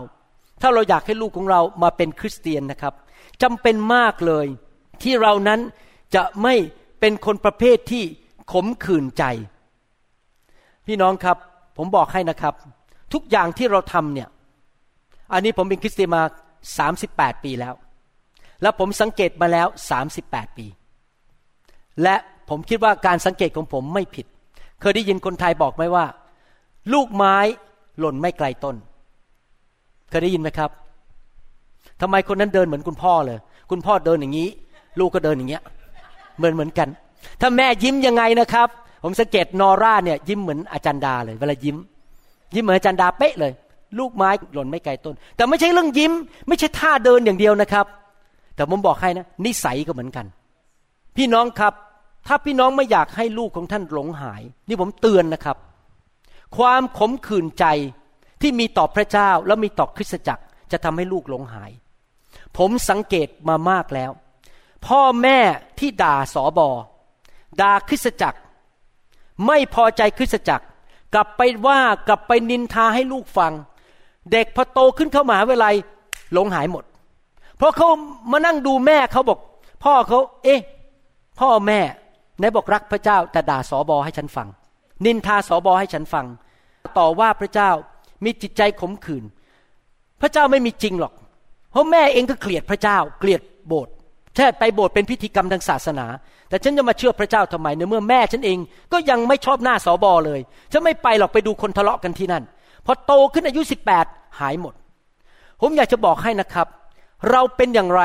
Speaker 3: ถ้าเราอยากให้ลูกของเรามาเป็นคริสเตียนนะครับจำเป็นมากเลย ที่เรานั้นจะไม่เป็นคนประเภทที่ขมขื่นใจ พี่น้องครับ ผมบอกให้นะครับ ทุกอย่างที่เราทำเนี่ย อันนี้ผมเป็นคริสเตียนมา38 ปีแล้ว แล้วผมสังเกตมาแล้ว 38 ปี และผมคิดว่าการสังเกตของผมไม่ผิด เคยได้ยินคนไทยบอกไหมว่า ลูกไม้หล่นไม่ไกลต้น เคยได้ยินไหมครับทำไมคนนั้นเดินเหมือนคุณพ่อเลย คุณพ่อเดินอย่างนี้ ลูกก็เดินอย่างเงี้ย เหมือนเหมือนกัน ถ้าแม่ยิ้มยังไงนะครับ ผมสังเกตนอร่าเนี่ย ยิ้มเหมือนอาจารย์ดาเลย เวลายิ้ม ยิ้มเหมือนอาจารย์ดาเป๊ะเลย ลูกไม้หล่นไม่ไกลต้น แต่ไม่ใช่เรื่องยิ้ม ไม่ใช่ท่าเดินอย่างเดียวนะครับ แต่ผมบอกให้นะนิสัยก็เหมือนกัน พี่น้องครับถ้าพี่น้องไม่อยากให้ลูกของท่านหลงหาย นี่ผมเตือนนะครับ ความขมขื่นใจ ที่มีต่อพระเจ้าแล้วมีต่อคริสตจักรจะทำให้ลูกหลงหาย ผมสังเกตมามากแล้ว พ่อแม่ที่ด่าสอบอด่าคริสตจักร ไม่พอใจคริสตจักร กลับไปว่ากลับไปนินทาให้ลูกฟัง เด็กพอโตขึ้นเข้ามหาวิทยาลัยหลงหายหมด เพราะเขามานั่งดูแม่เขาบอก พ่อเขาเอ๊ะ พ่อแม่ไหนบอกรักพระเจ้า แต่ด่าสอบอให้ฉันฟัง นินทาสอบอให้ฉันฟัง ต่อว่าพระเจ้า มีจิตใจขมขื่นพระเจ้าไม่มีจริงหรอก เพราะแม่เองก็เกลียดพระเจ้า เกลียดโบสถ์แค่ไปโบสถ์เป็นพิธีกรรมทางศาสนา แต่ฉันจะมาเชื่อพระเจ้าทำไมในเมื่อแม่ฉันเองก็ยังไม่ชอบหน้าสอบอเลยฉันไม่ไปหรอกไปดูคนทะเลาะกันที่นั่นพอโตขึ้นอายุ 18 หายหมด ผมอยากจะบอกให้นะครับ เราเป็นอย่างไร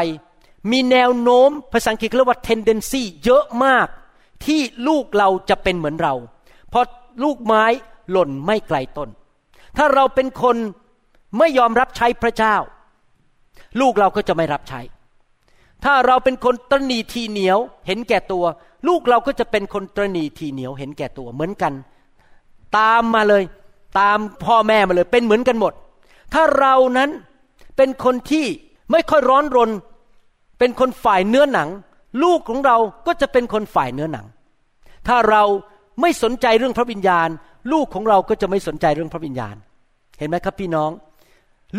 Speaker 3: มีแนวโน้มภาษาอังกฤษเรียกว่า tendency เยอะมาก ที่ลูกเราจะเป็นเหมือนเราเพราะลูกไม้หล่นไม่ไกลต้น ถ้าเราเป็นคนไม่ยอมรับใช้พระเจ้า ลูกเราก็จะไม่รับใช้ ถ้าเราเป็นคนตรณีทีเหนียวเห็นแก่ตัว ลูกเราก็จะเป็นคนตรณีทีเหนียวเห็นแก่ตัวเหมือนกัน ตามมาเลย ตามพ่อแม่มาเลย เป็นเหมือนกันหมด ถ้าเรานั้นเป็นคนที่ไม่ค่อยร้อนรน เป็นคนฝ่ายเนื้อหนัง ลูกของเราก็จะเป็นคนฝ่ายเนื้อหนัง ถ้าเราไม่สนใจเรื่องพระวิญญาณ ลูกของเราก็จะไม่สนใจเรื่องพระวิญญาณ เห็นไหมครับพี่น้อง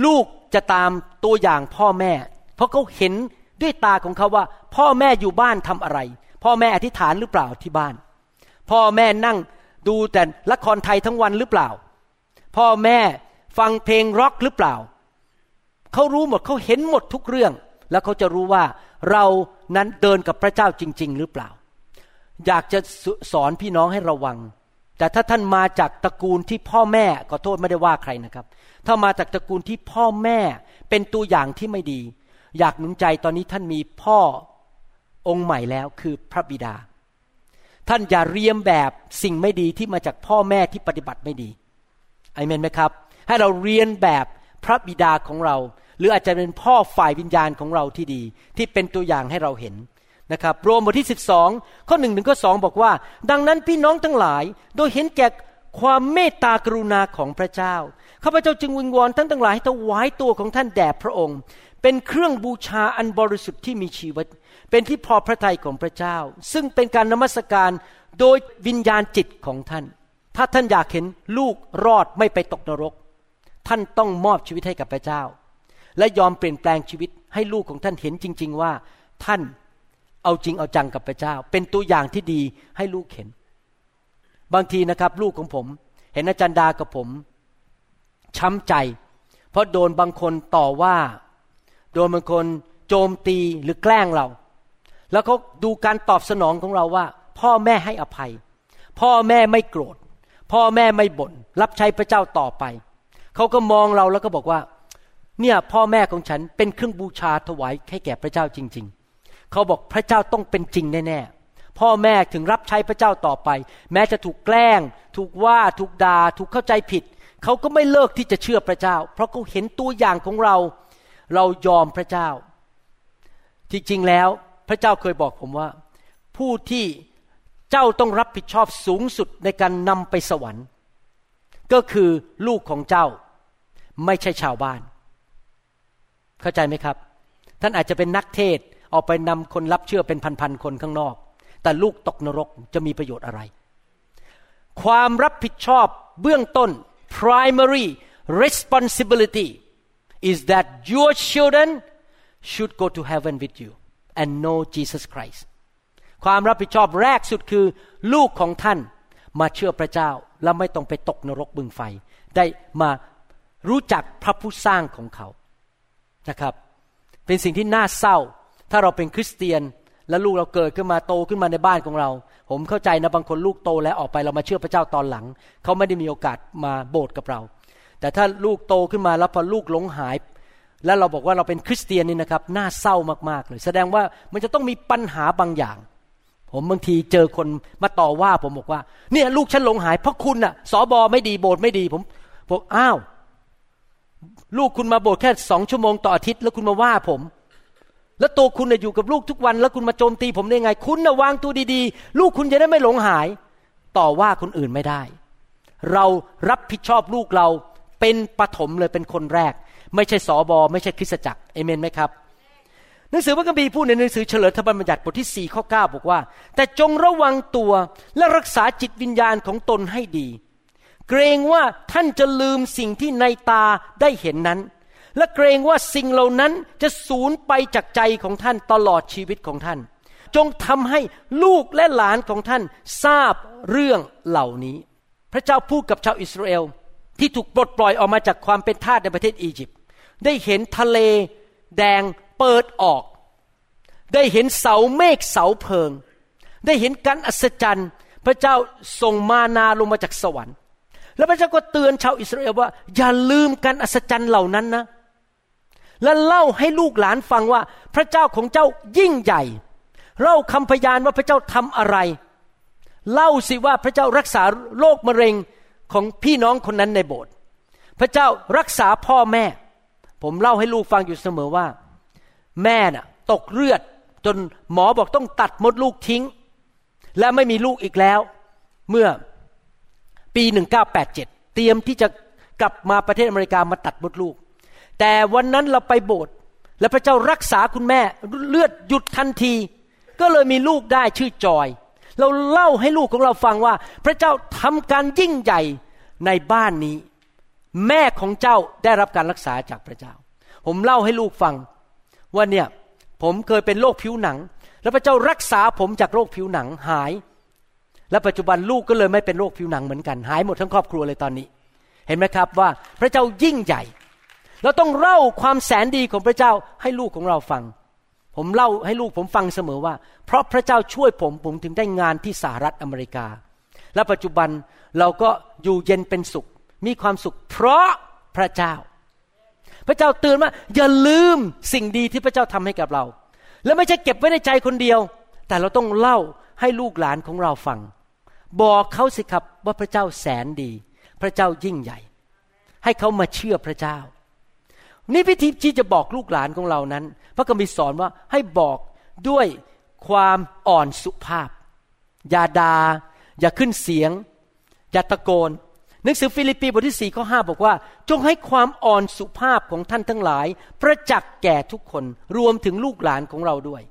Speaker 3: ลูกจะตามตัวอย่างพ่อแม่ เพราะเขาเห็นด้วยตาของเขาว่า พ่อแม่อยู่บ้านทำอะไร พ่อแม่อธิษฐานหรือเปล่าที่บ้าน พ่อแม่นั่งดูแต่ละครไทยทั้งวันหรือเปล่า พ่อแม่ฟังเพลงร็อกหรือเปล่า เขารู้หมดเขาเห็นหมดทุกเรื่อง แล้วเขาจะรู้ว่าเรานั้นเดินกับพระเจ้าจริง ๆ หรือเปล่า อยากจะสอนพี่น้องให้ระวัง แต่ถ้าท่านมาจากตระกูลที่พ่อแม่ขอโทษไม่ได้ว่าใครนะครับ ถ้ามาจากตระกูลที่พ่อแม่เป็นตัวอย่างที่ไม่ดี อยากหนุนใจตอนนี้ท่านมีพ่อองค์ใหม่แล้วคือพระบิดา ท่านอย่าเรียมแบบสิ่งไม่ดีที่มาจากพ่อแม่ที่ปฏิบัติไม่ดีอเมนไหมครับ ให้เราเรียนแบบพระบิดาของเรา หรืออาจจะเป็นพ่อฝ่ายวิญญาณของเราที่ดี ที่เป็นตัวอย่างให้เราเห็น นะครับโรมบทที่ 12 ข้อหนึ่งถึงข้อสองบอกว่า ดังนั้นพี่น้องทั้งหลาย โดยเห็นแก่ความเมตตากรุณาของพระเจ้าข้าพเจ้าจึงวิงวอนท่านทั้งหลายให้ถวายตัวของท่านแด่พระองค์ เป็นเครื่องบูชาอันบริสุทธิ์ที่มีชีวิต เป็นที่พอพระทัยของพระเจ้า ซึ่งเป็นการนมัสการโดยวิญญาณจิตของท่าน ถ้าท่านอยากเห็นลูกรอดไม่ไปตกนรก ท่านต้องมอบชีวิตให้กับพระเจ้า และยอมเปลี่ยนแปลงชีวิตให้ลูกของท่านเห็นจริง ๆ ว่า ท่าน เอาจริงเอาจังกับพระเจ้า เป็นตัวอย่างที่ดีให้ลูกเห็น บางทีนะครับ ลูกของผม เห็นอาจารย์ดากับผม ช้ำใจ เพราะโดนบางคนต่อว่า โดนบางคนโจมตีหรือแกล้งเรา แล้วเขาดูการตอบสนองของเราว่า พ่อแม่ให้อภัย พ่อแม่ไม่โกรธ พ่อแม่ไม่บน่นรับใช้พระเจ้าต่อไป เขาก็มองเราแล้วก็บอกว่า เนี่ยพ่อแม่ของฉันเป็นเครื่องบูชาถวายให้แก่พระเจ้าจริงๆ เขาบอกพระเจ้าต้องเป็นจริงแน่ๆพ่อแม่ถึงรับใช้พระเจ้าต่อไป แม้จะถูกแกล้ง ถูกว่าถูกด่าถูกเข้าใจผิด เขาก็ไม่เลิกที่จะเชื่อพระเจ้า เพราะเขาเห็นตัวอย่างของเรา เรายอมพระเจ้า ที่จริงแล้วพระเจ้าเคยบอกผมว่า ผู้ที่เจ้าต้องรับผิดชอบสูงสุดในการนำไปสวรรค์ ก็คือลูกของเจ้า ไม่ใช่ชาวบ้าน เข้าใจไหมครับ ท่านอาจจะเป็นนักเทศ ออกไปนำคนรับเชื่อเป็นพันๆคนข้างนอก แต่ลูกตกนรกจะมีประโยชน์อะไร ความรับผิดชอบเบื้องต้น primary responsibility is that your children should go to heaven with you and know Jesus Christ ความรับผิดชอบแรกสุดคือ ลูกของท่านมาเชื่อพระเจ้า แล้วไม่ต้องไปตกนรกบึงไฟ ได้มารู้จักพระผู้สร้างของเขานะครับ เป็นสิ่งที่น่าเศร้า ถ้าเราเป็นคริสเตียนและลูกเราเกิดขึ้นมาโตขึ้นมาในบ้านของเรา ผมเข้าใจนะบางคนลูกโตแล้วออกไปเรามาเชื่อพระเจ้าตอนหลัง เขาไม่ได้มีโอกาสมาโบสถ์กับเรา แต่ถ้าลูกโตขึ้นมาแล้วพอลูกหลงหาย แล้วเราบอกว่าเราเป็นคริสเตียนนี่นะครับน่าเศร้ามากๆเลยแสดงว่ามันจะต้องมีปัญหาบางอย่าง ผมบางทีเจอคนมาต่อว่าผมบอกว่า เนี่ยลูกฉันหลงหายเพราะคุณน่ะสอบอไม่ดีโบสถ์ไม่ดีผมบอกอ้าว ลูกคุณมาโบสถ์แค่สองชั่วโมงต่ออาทิตย์แล้วคุณมาว่าผม แล้วตัวคุณอยู่กับลูกทุกวัน แล้วคุณมาโจมตีผมได้ไง คุณนะวางตัวดีๆ ลูกคุณจะได้ไม่หลงหาย ต่อว่าคนอื่นไม่ได้ เรารับผิดชอบลูกเราเป็นปฐมเลยเป็นคนแรก ไม่ใช่สอบอไม่ใช่คริสตจักรเอเมนไหมครับหนังสือพระคัมภีร์พูดในหนังสือเฉลิมธรรมบัญญัติบทที่4ข้อ9บอกว่า แต่จงระวังตัวและรักษาจิตวิญญาณของตนให้ดี เกรงว่าท่านจะลืมสิ่งที่ในตาได้เห็นนั้น และเกรงว่าสิ่งเหล่านั้นจะสูญไปจากใจของท่านตลอดชีวิตของท่าน จงทำให้ลูกและหลานของท่านทราบเรื่องเหล่านี้ พระเจ้าพูดกับชาวอิสราเอลที่ถูกปลดปล่อยออกมาจากความเป็นทาสในประเทศอียิปต์ได้เห็นทะเลแดงเปิดออก ได้เห็นเสาเมฆเสาเพิง ได้เห็นการอัศจรรย์พระเจ้าส่งมานาลงมาจากสวรรค์ แล้วพระเจ้าก็เตือนชาวอิสราเอลว่า อย่าลืมการอัศจรรย์เหล่านั้นนะ และเล่าให้ลูกหลานฟังว่าพระเจ้าของเจ้ายิ่งใหญ่เล่าคำพยานว่าพระเจ้าทำอะไร เล่าสิว่าพระเจ้ารักษาโรคมะเร็งของพี่น้องคนนั้นในโบสถ์พระเจ้ารักษาพ่อแม่ ผมเล่าให้ลูกฟังอยู่เสมอว่า แม่น่ะ ตกเลือด จนหมอบอกต้องตัดมดลูกทิ้ง และไม่มีลูกอีกแล้ว เมื่อปี 1987 เตรียมที่จะกลับมาประเทศอเมริกามาตัดมดลูก แต่วันนั้นเราไปโบสถ์และพระเจ้ารักษาคุณแม่เลือดหยุดทันที ก็เลยมีลูกได้ชื่อจอย เราเล่าให้ลูกของเราฟังว่า พระเจ้าทำการยิ่งใหญ่ในบ้านนี้ แม่ของเจ้าได้รับการรักษาจากพระเจ้า ผมเล่าให้ลูกฟังว่าเนี่ยผมเคยเป็นโรคผิวหนัง แล้วพระเจ้ารักษาผมจากโรคผิวหนังหาย และปัจจุบันลูกก็เลยไม่เป็นโรคผิวหนังเหมือนกัน หายหมดทั้งครอบครัวเลยตอนนี้ เห็นไหมครับว่าพระเจ้ายิ่งใหญ่ เราต้องเล่าความแสนดีของพระเจ้าให้ลูกของเราฟัง ผมเล่าให้ลูกผมฟังเสมอว่า เพราะพระเจ้าช่วยผมผมถึงได้งานที่สหรัฐอเมริกา และปัจจุบันเราก็อยู่เย็นเป็นสุข มีความสุข เพราะพระเจ้า พระเจ้าเตือนว่าอย่าลืมสิ่งดีที่พระเจ้าทำให้กับเรา และไม่ใช่เก็บไว้ในใจคนเดียว แต่เราต้องเล่าให้ลูกหลานของเราฟัง บอกเขาสิครับว่าพระเจ้าแสนดี พระเจ้ายิ่งใหญ่ ให้เขามาเชื่อพระเจ้า นี่วิธีที่จะบอกลูกหลานของเรานั้น พระคัมภีร์สอนว่าให้บอกด้วยความอ่อนสุภาพ อย่าดาอย่าขึ้นเสียง อย่าตะโกน หนังสือฟิลิปปีบทที่สี่ข้อห้าบอกว่า จงให้ความอ่อนสุภาพของท่านทั้งหลาย ประจักษ์แก่ทุกคนรวมถึงลูกหลานของเราด้วย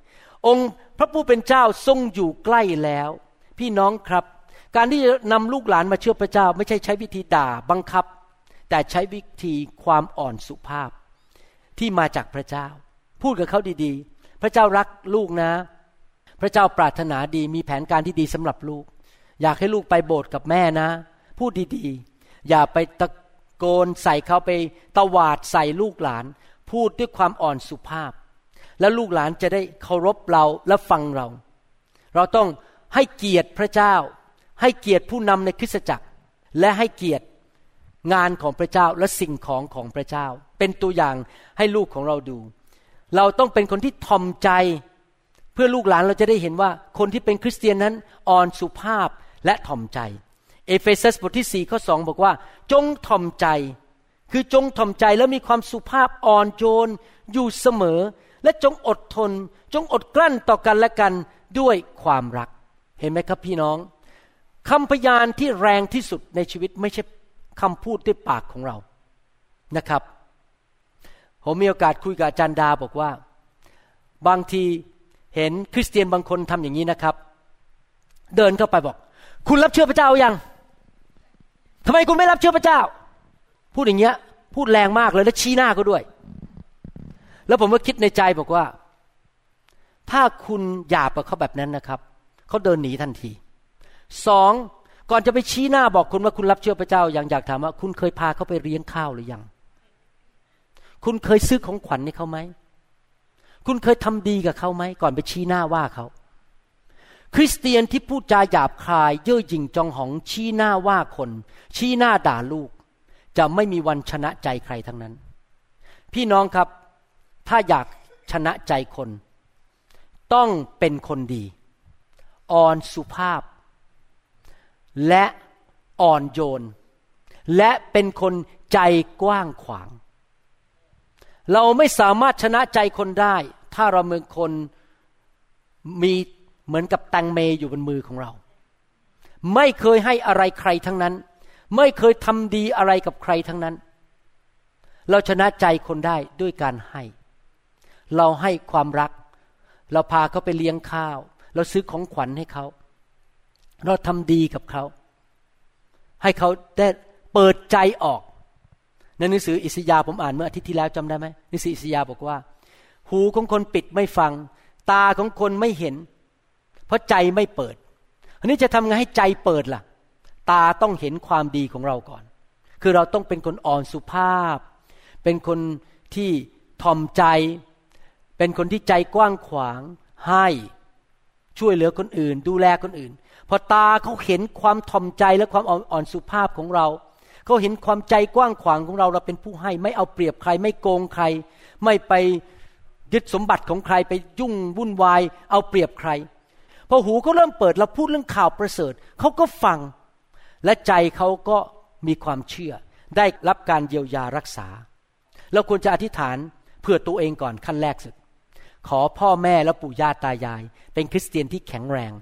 Speaker 3: องค์พระผู้เป็นเจ้าทรงอยู่ใกล้แล้ว พี่น้องครับ การที่จะนำลูกหลานมาเชื่อพระเจ้า ไม่ใช่ใช้วิธีด่าบังคับ แต่ใช้วิธีความอ่อนสุภาพ ที่มาจากพระเจ้า พูดกับเขาดีๆ พระเจ้ารักลูกนะ พระเจ้าปรารถนาดีมีแผนการที่ดีสำหรับลูก อยากให้ลูกไปโบสถ์กับแม่นะ พูดดีๆ อย่าไปตะโกนใส่เขาไปตวาดใส่ลูกหลาน พูดด้วยความอ่อนสุภาพ แล้วลูกหลานจะได้เคารพเราและฟังเรา เราต้องให้เกียรติพระเจ้า ให้เกียรติผู้นำในคริสตจักร และให้เกียรติ งานของพระเจ้าและสิ่งของของพระเจ้า เป็นตัวอย่างให้ลูกของเราดู เราต้องเป็นคนที่ทอมใจ เพื่อลูกหลานเราจะได้เห็นว่าคนที่เป็นคริสเตียนนั้นอ่อนสุภาพและถ่อมใจ เอเฟซัสบทที่4ข้อ2บอกว่า จงถ่อมใจ คือจงถ่อมใจแล้วมีความสุภาพอ่อนโยนอยู่เสมอ และจงอดทน จงอดกลั้นต่อกันและกันด้วยความรัก เห็นไหมครับพี่น้องคำพยานที่แรงที่สุดในชีวิตไม่ใช่ คำพูดด้วยปากของเรานะครับ ผมมีโอกาสคุยกับอาจารย์ดาบอกว่า บางทีเห็นคริสเตียนบางคนทำอย่างนี้นะครับ เดินเข้าไปบอก คุณรับเชื่อพระเจ้ายังทำไมคุณไม่รับเชื่อพระเจ้า พูดอย่างเงี้ย พูดแรงมากเลยและชี้หน้าก็ด้วย แล้วผมก็คิดในใจบอกว่า ถ้าคุณหยาบกับเขาแบบนั้นนะครับเขาเดินหนีทันทีสอง ก่อนจะไปชี้หน้าบอกคุณว่าคุณรับเชื่อพระเจ้าอย่างอยากถามว่า คุณเคยพาเขาไปเลี้ยงข้าวหรือยัง คุณเคยซื้อของขวัญให้เขาไหม คุณเคยทำดีกับเขาไหม ก่อนไปชี้หน้าว่าเขา คริสเตียนที่พูดจาหยาบคาย เย่อหยิ่งจองหองชี้หน้าว่าคน ชี้หน้าด่าลูก จะไม่มีวันชนะใจใครทั้งนั้น พี่น้องครับถ้าอยากชนะใจคน ต้องเป็นคนดี อ่อนสุภาพ และอ่อนโยน และเป็นคนใจกว้างขวาง เราไม่สามารถชนะใจคนได้ ถ้าเราเป็นคนมีเหมือนกับแตงเมอยู่บนมือของเรา ไม่เคยให้อะไรใครทั้งนั้น ไม่เคยทำดีอะไรกับใครทั้งนั้น เราชนะใจคนได้ด้วยการให้ เราให้ความรัก เราพาเขาไปเลี้ยงข้าว เราซื้อของขวัญให้เขา เราทำดีกับเขา ให้เขาได้เปิดใจออก ในหนังสืออิสยาผมอ่านเมื่ออาทิตย์ที่แล้วจำได้ไหมหนังสืออิสยาบอกว่า หูของคนปิดไม่ฟัง ตาของคนไม่เห็น เพราะใจไม่เปิด อันนี้จะทำไงให้ใจเปิดล่ะ ตาต้องเห็นความดีของเราก่อน คือเราต้องเป็นคนอ่อนสุภาพ เป็นคนที่ทอมใจ เป็นคนที่ใจกว้างขวางให้ช่วยเหลือคนอื่น ดูแลคนอื่น พอตาเขาเห็นความทอมใจและความอ่อนสุภาพของเราเขาเห็นความใจกว้างขวางของเราเราเป็นผู้ให้ ไม่เอาเปรียบใคร ไม่โกงใคร ไม่ไปยึดสมบัติของใครไปยุ่งวุ่นวาย เอาเปรียบใคร พอหูเขาเริ่มเปิดเราพูดเรื่องข่าวประเสริฐเขาก็ฟัง และใจเขาก็มีความเชื่อ ได้รับการเยียวยารักษา เราควรจะอธิษฐานเพื่อตัวเองก่อนขั้นแรกสุด ขอพ่อแม่และปู่ย่าตายาย เป็นคริสเตียนที่แข็งแรง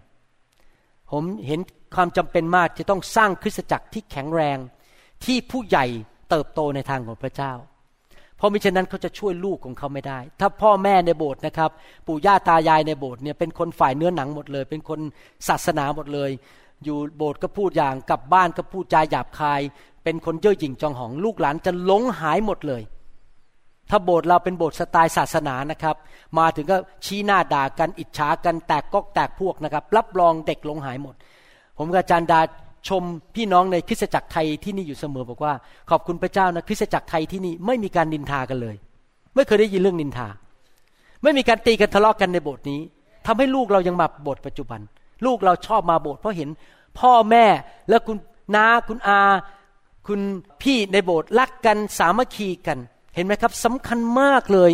Speaker 3: ผมเห็นความจำเป็นมากจะต้องสร้างคริสตจักรที่แข็งแรงที่ผู้ใหญ่เติบโตในทางของพระเจ้า เพราะมิฉะนั้นเขาจะช่วยลูกของเขาไม่ได้ ถ้าพ่อแม่ในโบสถ์นะครับ ปู่ย่าตายายในโบสถ์เนี่ยเป็นคนฝ่ายเนื้อหนังหมดเลย เป็นคนศาสนาหมดเลย อยู่โบสถ์ก็พูดอย่างกลับบ้านก็พูดจาหยาบคาย เป็นคนเย่อหยิ่งจองหองลูกหลานจะหลงหายหมดเลย ถ้าโบสถ์เราเป็นโบสถ์สไตล์ศาสนานะครับ มาถึงก็ชี้หน้าด่ากันอิจฉากันแตกกอกแตกพวกนะครับ รับรองเด็กลงหายหมด ผมกับอาจารย์ดาชมพี่น้องในคริสตจักรไทยที่นี่อยู่เสมอบอกว่า ขอบคุณพระเจ้านะคริสตจักรไทยที่นี่ไม่มีการนินทากันเลย ไม่เคยได้ยินเรื่องนินทา ไม่มีการตีกันทะเลาะกันในโบสถ์นี้ทำให้ลูกเรายังมาโบสถ์ปัจจุบัน ลูกเราชอบมาโบสถ์เพราะเห็นพ่อแม่และคุณน้าคุณอา คุณพี่ในโบสถ์รักกันสามัคคีกัน เห็นไหมครับสำคัญมากเลย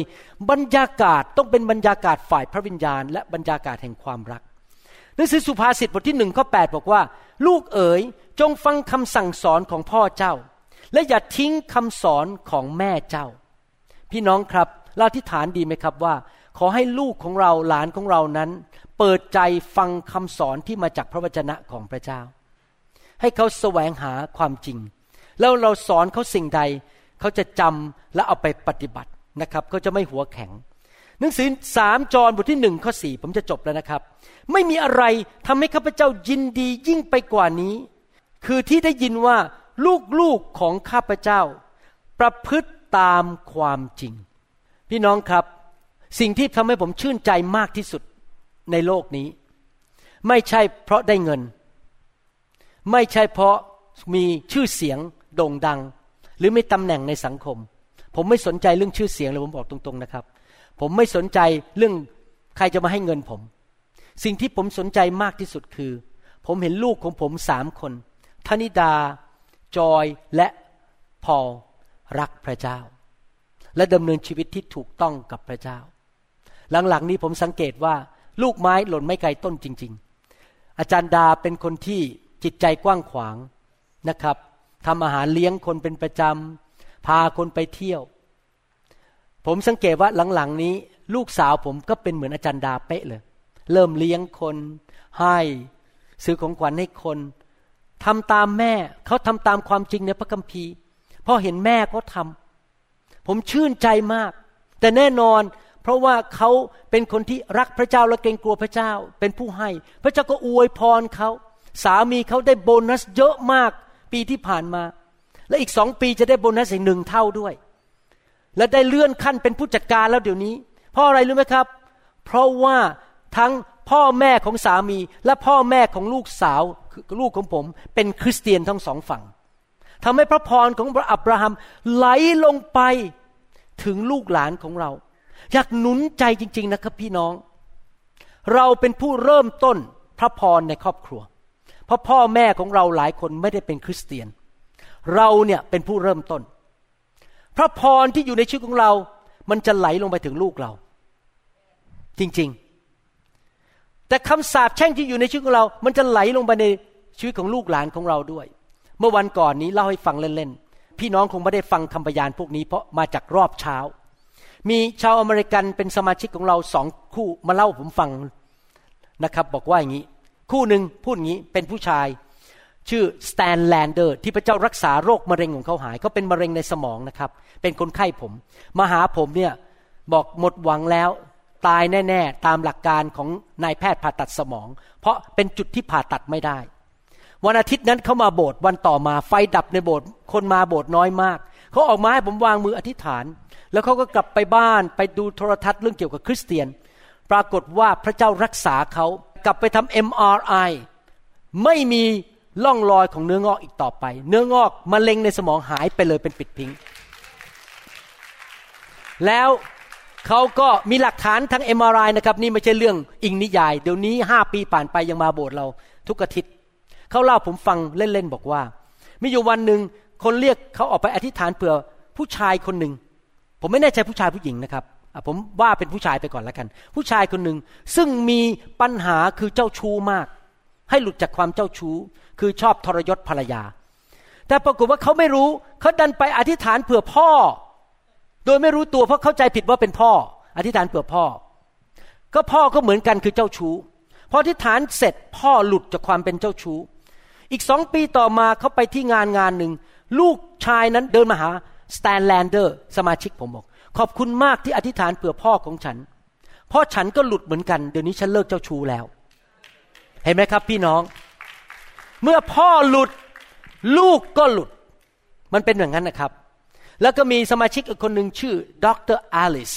Speaker 3: บรรยากาศต้องเป็นบรรยากาศฝ่ายพระวิญญาณ และบรรยากาศแห่งความรักหนังสือสุภาษิตบทที่หนึ่งข้อแบอกว่า ลูกเอ๋ยจงฟังคำสั่งสอนของพ่อเจ้า และอย่าทิ้งคำสอนของแม่เจ้า พี่น้องครับเราที่ฐานดีไหมครับว่า ขอให้ลูกของเราหลานของเรานั้น เปิดใจฟังคำสอนที่มาจากพระวจนะของพระเจ้า ให้เขาแสวงหาความจริง แล้วเราสอนเขาสิ่งใด เขาจะจำและเอาไปปฏิบัตินะครับเขาจะไม่หัวแข็ง หนังสือสามจอบทที่หนึ่งข้อสี่ผมจะจบแล้วนะครับ ไม่มีอะไรทำให้ข้าพเจ้ายินดียิ่งไปกว่านี้ คือที่ได้ยินว่าลูกๆของข้าพเจ้า ประพฤติตามความจริง พี่น้องครับ สิ่งที่ทำให้ผมชื่นใจมากที่สุดในโลกนี้ ไม่ใช่เพราะได้เงิน ไม่ใช่เพราะมีชื่อเสียงโด่งดัง หรือมีตำแหน่งในสังคม ผมไม่สนใจเรื่องชื่อเสียงเลยผมบอกตรงๆนะครับ ผมไม่สนใจเรื่องใครจะมาให้เงินผม สิ่งที่ผมสนใจมากที่สุดคือ ผมเห็นลูกของผมสามคนธนิดา จอยและพอลรักพระเจ้า และดำเนินชีวิตที่ถูกต้องกับพระเจ้า หลังๆนี้ผมสังเกตว่า ลูกไม้หล่นไม่ไกลต้นจริง ๆ อาจารย์ดาเป็นคนที่จิตใจกว้างขวางนะครับ ทำอาหารเลี้ยงคนเป็นประจำพาคนไปเที่ยว ผมสังเกตว่าหลังๆนี้ ลูกสาวผมก็เป็นเหมือนอาจารย์ดาเป๊ะเลย เริ่มเลี้ยงคน ให้ซื้อของขวัญให้คนทำตามแม่เขาทำตามความจริงในพระคัมภีร์พอเห็นแม่ก็ทำผมชื่นใจมาก แต่แน่นอนเพราะว่าเขาเป็นคนที่รักพระเจ้าและเกรงกลัวพระเจ้าเป็นผู้ให้ พระเจ้าก็อวยพรเขาสามีเขาได้โบนัสเยอะมาก ปีที่ผ่านมา และอีกสองปีจะได้โบนัสอีกหนึ่งเท่าด้วย และได้เลื่อนขั้นเป็นผู้จัดการแล้วเดี๋ยวนี้ เพราะอะไรรู้ไหมครับ เพราะว่าทั้งพ่อแม่ของสามีและพ่อแม่ของลูกสาวลูกของผม เป็นคริสเตียนทั้งสองฝั่งทำให้พระพรของพระอับราฮัมไหลลงไปถึงลูกหลานของเรา อยากหนุนใจจริง ๆ นะครับพี่น้อง เราเป็นผู้เริ่มต้นพระพรในครอบครัว เพราะพ่อแม่ของเราหลายคนไม่ได้เป็นคริสเตียน เราเนี่ยเป็นผู้เริ่มต้น พระพรที่อยู่ในชีวิตของเรา มันจะไหลลงไปถึงลูกเรา จริงๆ แต่คำสาปแช่งที่อยู่ในชีวิตของเรา มันจะไหลลงไปในชีวิตของลูกหลานของเราด้วย เมื่อวันก่อนนี้เล่าให้ฟังเล่นๆ พี่น้องคงไม่ได้ฟังคำพยานพวกนี้เพราะมาจากรอบเช้า มีชาวอเมริกันเป็นสมาชิกของเราสองคู่มาเล่าผมฟังนะครับ บอกว่าอย่างนี้ คู่หนึ่งพูดอย่างนี้เป็นผู้ชาย ชื่อสแตนแลนเดอร์ที่พระเจ้ารักษาโรคมะเร็งของเขาหายเขาเป็นมะเร็งในสมองนะครับ เป็นคนไข้ผม มาหาผมเนี่ยบอกหมดหวังแล้วตายแน่ๆ ตามหลักการของนายแพทย์ผ่าตัดสมอง เพราะเป็นจุดที่ผ่าตัดไม่ได้ วันอาทิตย์นั้นเขามาโบสถ์วันต่อมาไฟดับในโบสถ์คนมาโบสถ์น้อยมาก เขาออกมาให้ผมวางมืออธิษฐาน แล้วเขาก็กลับไปบ้านไปดูโทรทัศน์เรื่องเกี่ยวกับคริสเตียน ปรากฏว่าพระเจ้ารักษาเขา กลับไปทำ MRI ไม่มีล่องรอยของเนื้องอกอีกต่อไป เนื้องอกมะเร็งในสมองหายไปเลยเป็นปิดพิง แล้วเขาก็มีหลักฐานทั้ง MRI นะครับนี่ไม่ใช่เรื่องอิงนิยาย เดี๋ยวนี้ห้าปีผ่านไปยังมาโบสถ์เรา ทุกอาทิตย์เขาเล่าผมฟังเล่นๆบอกว่า มีอยู่วันหนึ่งคนเรียกเขาออกไปอธิษฐานเผื่อผู้ชายคนหนึ่ง ผมไม่แน่ใจผู้ชายผู้หญิงนะครับ ผมว่าเป็นผู้ชายไปก่อนแล้วกัน ผู้ชายคนหนึ่งซึ่งมีปัญหาคือเจ้าชู้มาก ให้หลุดจากความเจ้าชู้ คือชอบทรยศภรรยา แต่ปรากฏว่าเขาไม่รู้เขาดันไปอธิษฐานเผื่อพ่อ โดยไม่รู้ตัวเพราะเข้าใจผิดว่าเป็นพ่อ อธิษฐานเผื่อพ่อ ก็พ่อก็เหมือนกันคือเจ้าชู้พออธิษฐานเสร็จพ่อหลุดจากความเป็นเจ้าชู้ อีกสองปีต่อมาเขาไปที่งานงานหนึ่งลูกชายนั้นเดินมาหาสแตนแลนเดอร์สมาชิกผมบอก ขอบคุณมากที่อธิษฐานเผื่อพ่อของฉัน เพราะฉันก็หลุดเหมือนกัน เดี๋ยวนี้ฉันเลิกเจ้าชู้แล้ว เห็นไหมครับ พี่น้อง เมื่อพ่อหลุดลูกก็หลุด มันเป็นอย่างนั้นนะครับ แล้วก็มีสมาชิกอีกคนหนึ่งชื่อดรอลิส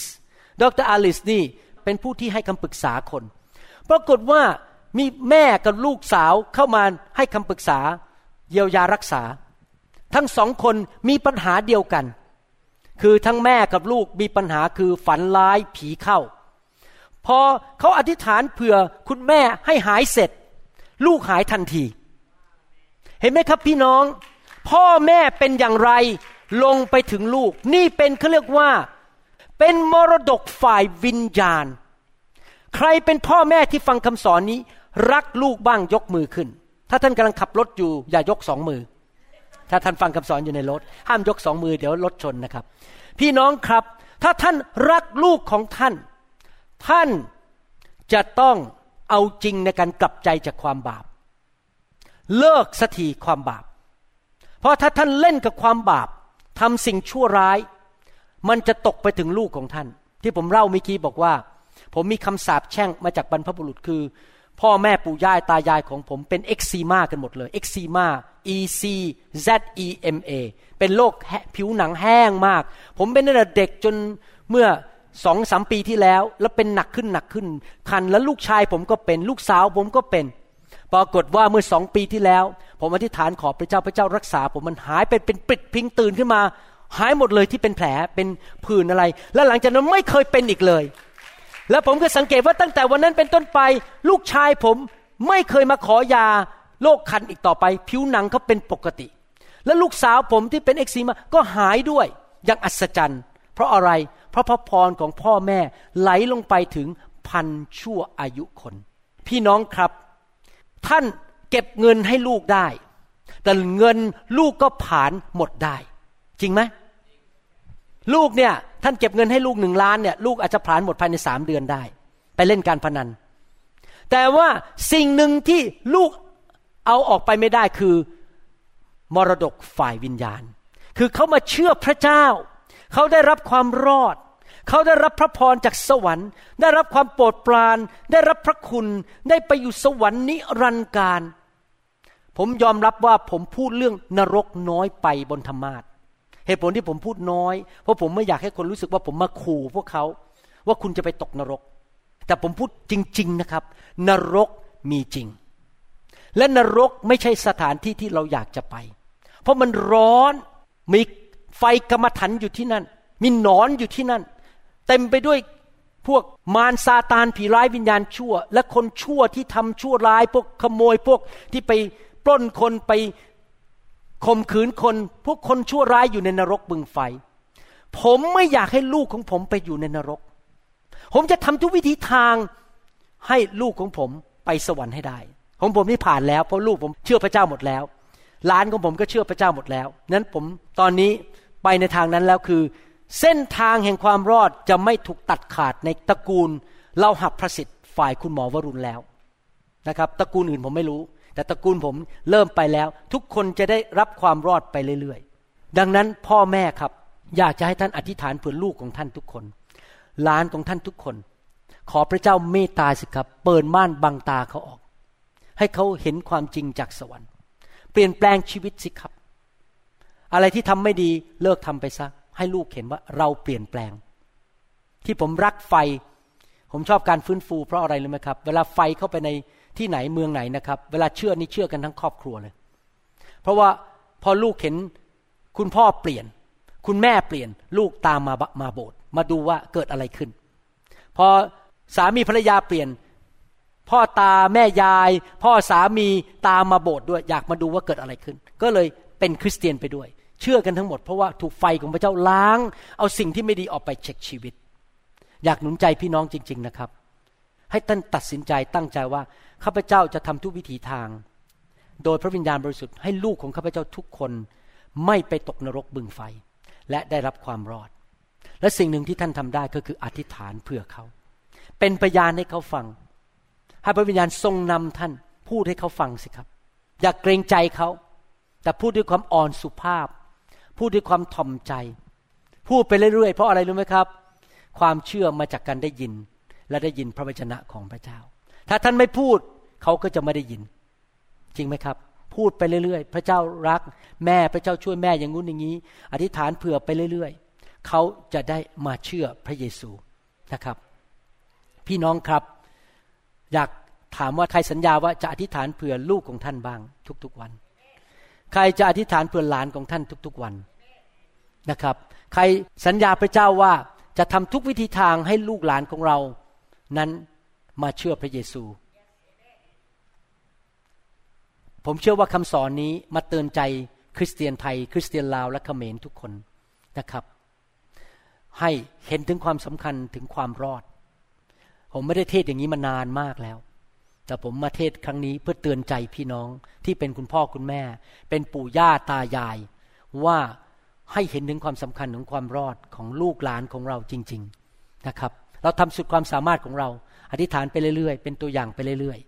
Speaker 3: ดรอลิสนี่เป็นผู้ที่ให้คำปรึกษาคน ปรากฏว่ามีแม่กับลูกสาวเข้ามาให้คำปรึกษา เยียวยารักษา ทั้งสองคนมีปัญหาเดียวกัน คือทั้งแม่กับลูกมีปัญหาคือฝันร้ายผีเข้า พอเขาอธิษฐานเผื่อคุณแม่ให้หายเสร็จ ลูกหายทันที เห็นไหมครับพี่น้อง พ่อแม่เป็นอย่างไรลงไปถึงลูก นี่เป็นเขาเรียกว่า เป็นมรดกฝ่ายวิญญาณ ใครเป็นพ่อแม่ที่ฟังคำสอนนี้ รักลูกบ้างยกมือขึ้น ถ้าท่านกำลังขับรถอยู่อย่ายกสองมือ ถ้าท่านฟังคำสอนอยู่ในรถ ห้ามยกสองมือเดี๋ยวรถชนนะครับ พี่น้องครับ ถ้าท่านรักลูกของท่าน ท่านจะต้องเอาจริงในการกลับใจจากความบาป เลิกสัทีความบาป เพราะถ้าท่านเล่นกับความบาปทำสิ่งชั่วร้าย มันจะตกไปถึงลูกของท่าน ที่ผมเล่าเมื่อกี้บอกว่า ผมมีคำสาปแช่งมาจากบรรพบุรุษคือ พ่อแม่ปู่ย่าตายายของผมเป็นเอ็กซีมากันหมดเลยเอ็กซีมา E C Z E M A เป็นโรคผิวหนังแห้งมาก ผมเป็นตั้งแต่เด็กจนเมื่อสองสามปีที่แล้ว แล้วเป็นหนักขึ้นหนักขึ้น คันแล้วลูกชายผมก็เป็นลูกสาวผมก็เป็น ปรากฏว่าเมื่อสองปีที่แล้ว ผมอธิษฐานขอพระเจ้าพระเจ้ารักษา ผมมันหายไปเป็นปิดพิงตื่นขึ้นมา หายหมดเลยที่เป็นแผลเป็นผื่นอะไร แล้วหลังจากนั้นไม่เคยเป็นอีกเลย แล้วผมก็สังเกตว่าตั้งแต่วันนั้นเป็นต้นไป ลูกชายผมไม่เคยมาขอยาโรคคันอีกต่อไป ผิวหนังเขาเป็นปกติ และลูกสาวผมที่เป็นเอ็กซีมาก็หายด้วยอย่างอัศจรรย์ เพราะอะไร เพราะพระพรของพ่อแม่ไหลลงไปถึงพันชั่วอายุคน พี่น้องครับ ท่านเก็บเงินให้ลูกได้ แต่เงินลูกก็ผ่านหมดได้ จริงไหม ลูกเนี่ยท่านเก็บเงินให้ลูกหนึ่งล้านเนี่ยลูกอาจจะผ่านหมดภายในสามเดือนได้ ไปเล่นการพนัน แต่ว่าสิ่งหนึ่งที่ลูกเอาออกไปไม่ได้คือมรดกฝ่ายวิญญาณ คือเขามาเชื่อพระเจ้า เขาได้รับความรอด เขาได้รับพระพรจากสวรรค์ ได้รับความโปรดปราน ได้รับพระคุณ ได้ไปอยู่สวรรค์นิรันดร์การ ผมยอมรับว่าผมพูดเรื่องนรกน้อยไปบนธรรมาท เหตุผลที่ผมพูดน้อย เพราะผมไม่อยากให้คนรู้สึกว่าผมมาขู่พวกเขาว่าคุณจะไปตกนรก แต่ผมพูดจริง ๆนะครับ นรกมีจริง และนรกไม่ใช่สถานที่ที่เราอยากจะไป เพราะมันร้อนมีไฟกรรมฐานอยู่ที่นั่น มีหนอนอยู่ที่นั่น เต็มไปด้วยพวกมารซาตานผีร้ายวิญญาณชั่ว และคนชั่วที่ทำชั่วร้าย พวกขโมยพวกที่ไปปล้นคนไป ข่มขืนคนพวกคนชั่วร้ายอยู่ในนรกบึงไฟ ผมไม่อยากให้ลูกของผมไปอยู่ในนรก ผมจะทำทุกวิธีทางให้ลูกของผมไปสวรรค์ให้ได้ ของผมนี่ผ่านแล้วเพราะลูกผมเชื่อพระเจ้าหมดแล้วหลานของผมก็เชื่อพระเจ้าหมดแล้ว นั้นผมตอนนี้ไปในทางนั้นแล้วคือ เส้นทางแห่งความรอดจะไม่ถูกตัดขาดในตระกูล เราหับพระสิทธิ์ฝ่ายคุณหมอวรุณแล้วนะครับ ตระกูลอื่นผมไม่รู้ แต่ตระกูลผมเริ่มไปแล้ว ทุกคนจะได้รับความรอดไปเรื่อยๆ ดังนั้นพ่อแม่ครับ อยากจะให้ท่านอธิษฐานเผื่อลูกของท่านทุกคนหลานของท่านทุกคน ขอพระเจ้าเมตตาสิครับ เปิดม่านบังตาเขาออก ให้เขาเห็นความจริงจากสวรรค์ เปลี่ยนแปลงชีวิตสิครับ อะไรที่ทำไม่ดีเลิกทำไปซะให้ลูกเห็นว่าเราเปลี่ยนแปลง ที่ผมรักไฟ ผมชอบการฟื้นฟูเพราะอะไรรู้ไหมครับ เวลาไฟเข้าไปใน ที่ไหนเมืองไหนนะครับ เวลาเชื่อนี่เชื่อกันทั้งครอบครัวเลย เพราะว่าพอลูกเห็นคุณพ่อเปลี่ยน คุณแม่เปลี่ยน ลูกตามมามาโบสถ์มาดูว่าเกิดอะไรขึ้น พอสามีภรรยาเปลี่ยน พ่อตาแม่ยาย พ่อสามีตามมาโบสถ์ด้วย อยากมาดูว่าเกิดอะไรขึ้น ก็เลยเป็นคริสเตียนไปด้วย เชื่อกันทั้งหมดเพราะว่าถูกไฟของพระเจ้าล้าง เอาสิ่งที่ไม่ดีออกไปเช็คชีวิต อยากหนุนใจพี่น้องจริง ๆนะครับ ให้ท่านตัดสินใจตั้งใจว่าข้าพเจ้าจะทำทุกวิถีทาง โดยพระวิญญาณบริสุทธิ์ให้ลูกของข้าพเจ้าทุกคนไม่ไปตกนรกบึงไฟ และได้รับความรอด และสิ่งหนึ่งที่ท่านทำได้ก็คืออธิษฐานเพื่อเขา เป็นพยานให้เขาฟัง ให้พระวิญญาณทรงนำท่านพูดให้เขาฟังสิครับ อย่ากเกรงใจเขา แต่พูดด้วยความอ่อนสุภาพ พูดด้วยความถ่อมใจ พูดไปเรื่อยๆเพราะอะไรรู้ไหมครับ ความเชื่อมาจากการได้ยิน และได้ยินพระวจนะของพระเจ้า ถ้าท่านไม่พูดเขาก็จะไม่ได้ยิน จริงไหมครับ พูดไปเรื่อยๆ พระเจ้ารัก แม่พระเจ้าช่วยแม่อย่างงู้นอย่างนี้ อธิษฐานเผื่อไปเรื่อยๆ เขาจะได้มาเชื่อพระเยซูนะครับ พี่น้องครับอยากถามว่าใครสัญญาว่าจะอธิษฐานเผื่อลูกของท่านบ้าง ทุกๆวัน ใครจะอธิษฐานเผื่อหลานของท่านทุกๆวันนะครับ ใครสัญญาพระเจ้าว่าจะทำทุกวิธีทางให้ลูกหลานของเรา นั้นมาเชื่อพระเยซู ผมเชื่อว่าคำสอนนี้มาเตือนใจคริสเตียนไทย คริสเตียนลาวและเขมรทุกคนนะครับ ให้เห็นถึงความสำคัญถึงความรอด ผมไม่ได้เทศอย่างนี้มานานมากแล้ว แต่ผมมาเทศครั้งนี้เพื่อเตือนใจพี่น้องที่เป็นคุณพ่อคุณแม่ เป็นปู่ย่าตายาย ว่าให้เห็นถึงความสำคัญของความรอดของลูกหลานของเราจริง ๆนะครับ เราทำสุดความสามารถของเรา อธิษฐานไปเรื่อยๆ เป็นตัวอย่างไปเรื่อย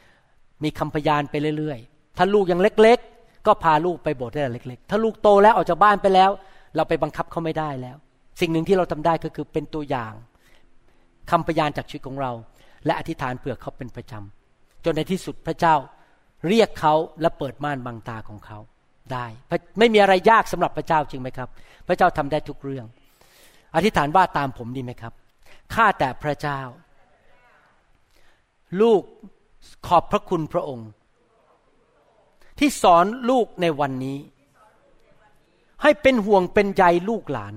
Speaker 3: ๆ มีคำพยานไปเรื่อยๆ ถ้าลูกยังเล็ก ๆ ก็พาลูกไปโบสถ์ได้เล็ก ๆ ถ้าลูกโตแล้วออกจากบ้านไปแล้ว เราไปบังคับเขาไม่ได้แล้ว สิ่งหนึ่งที่เราทำได้ก็คือเป็นตัวอย่างคำพยานจากชีวิตของเรา และอธิษฐานเผื่อเขาเป็นประจำจนในที่สุดพระเจ้าเรียกเขาและเปิดม่านบังตาของเขาได้ไม่มีอะไรยากสำหรับพระเจ้าจริงไหมครับ พระเจ้าทำได้ทุกเรื่อง อธิษฐานว่าตามผมดีไหมครับ ข้าแต่พระเจ้า ลูกขอบพระคุณพระองค์ ที่สอนลูกในวันนี้ ให้เป็นห่วงเป็นใยลูกหลาน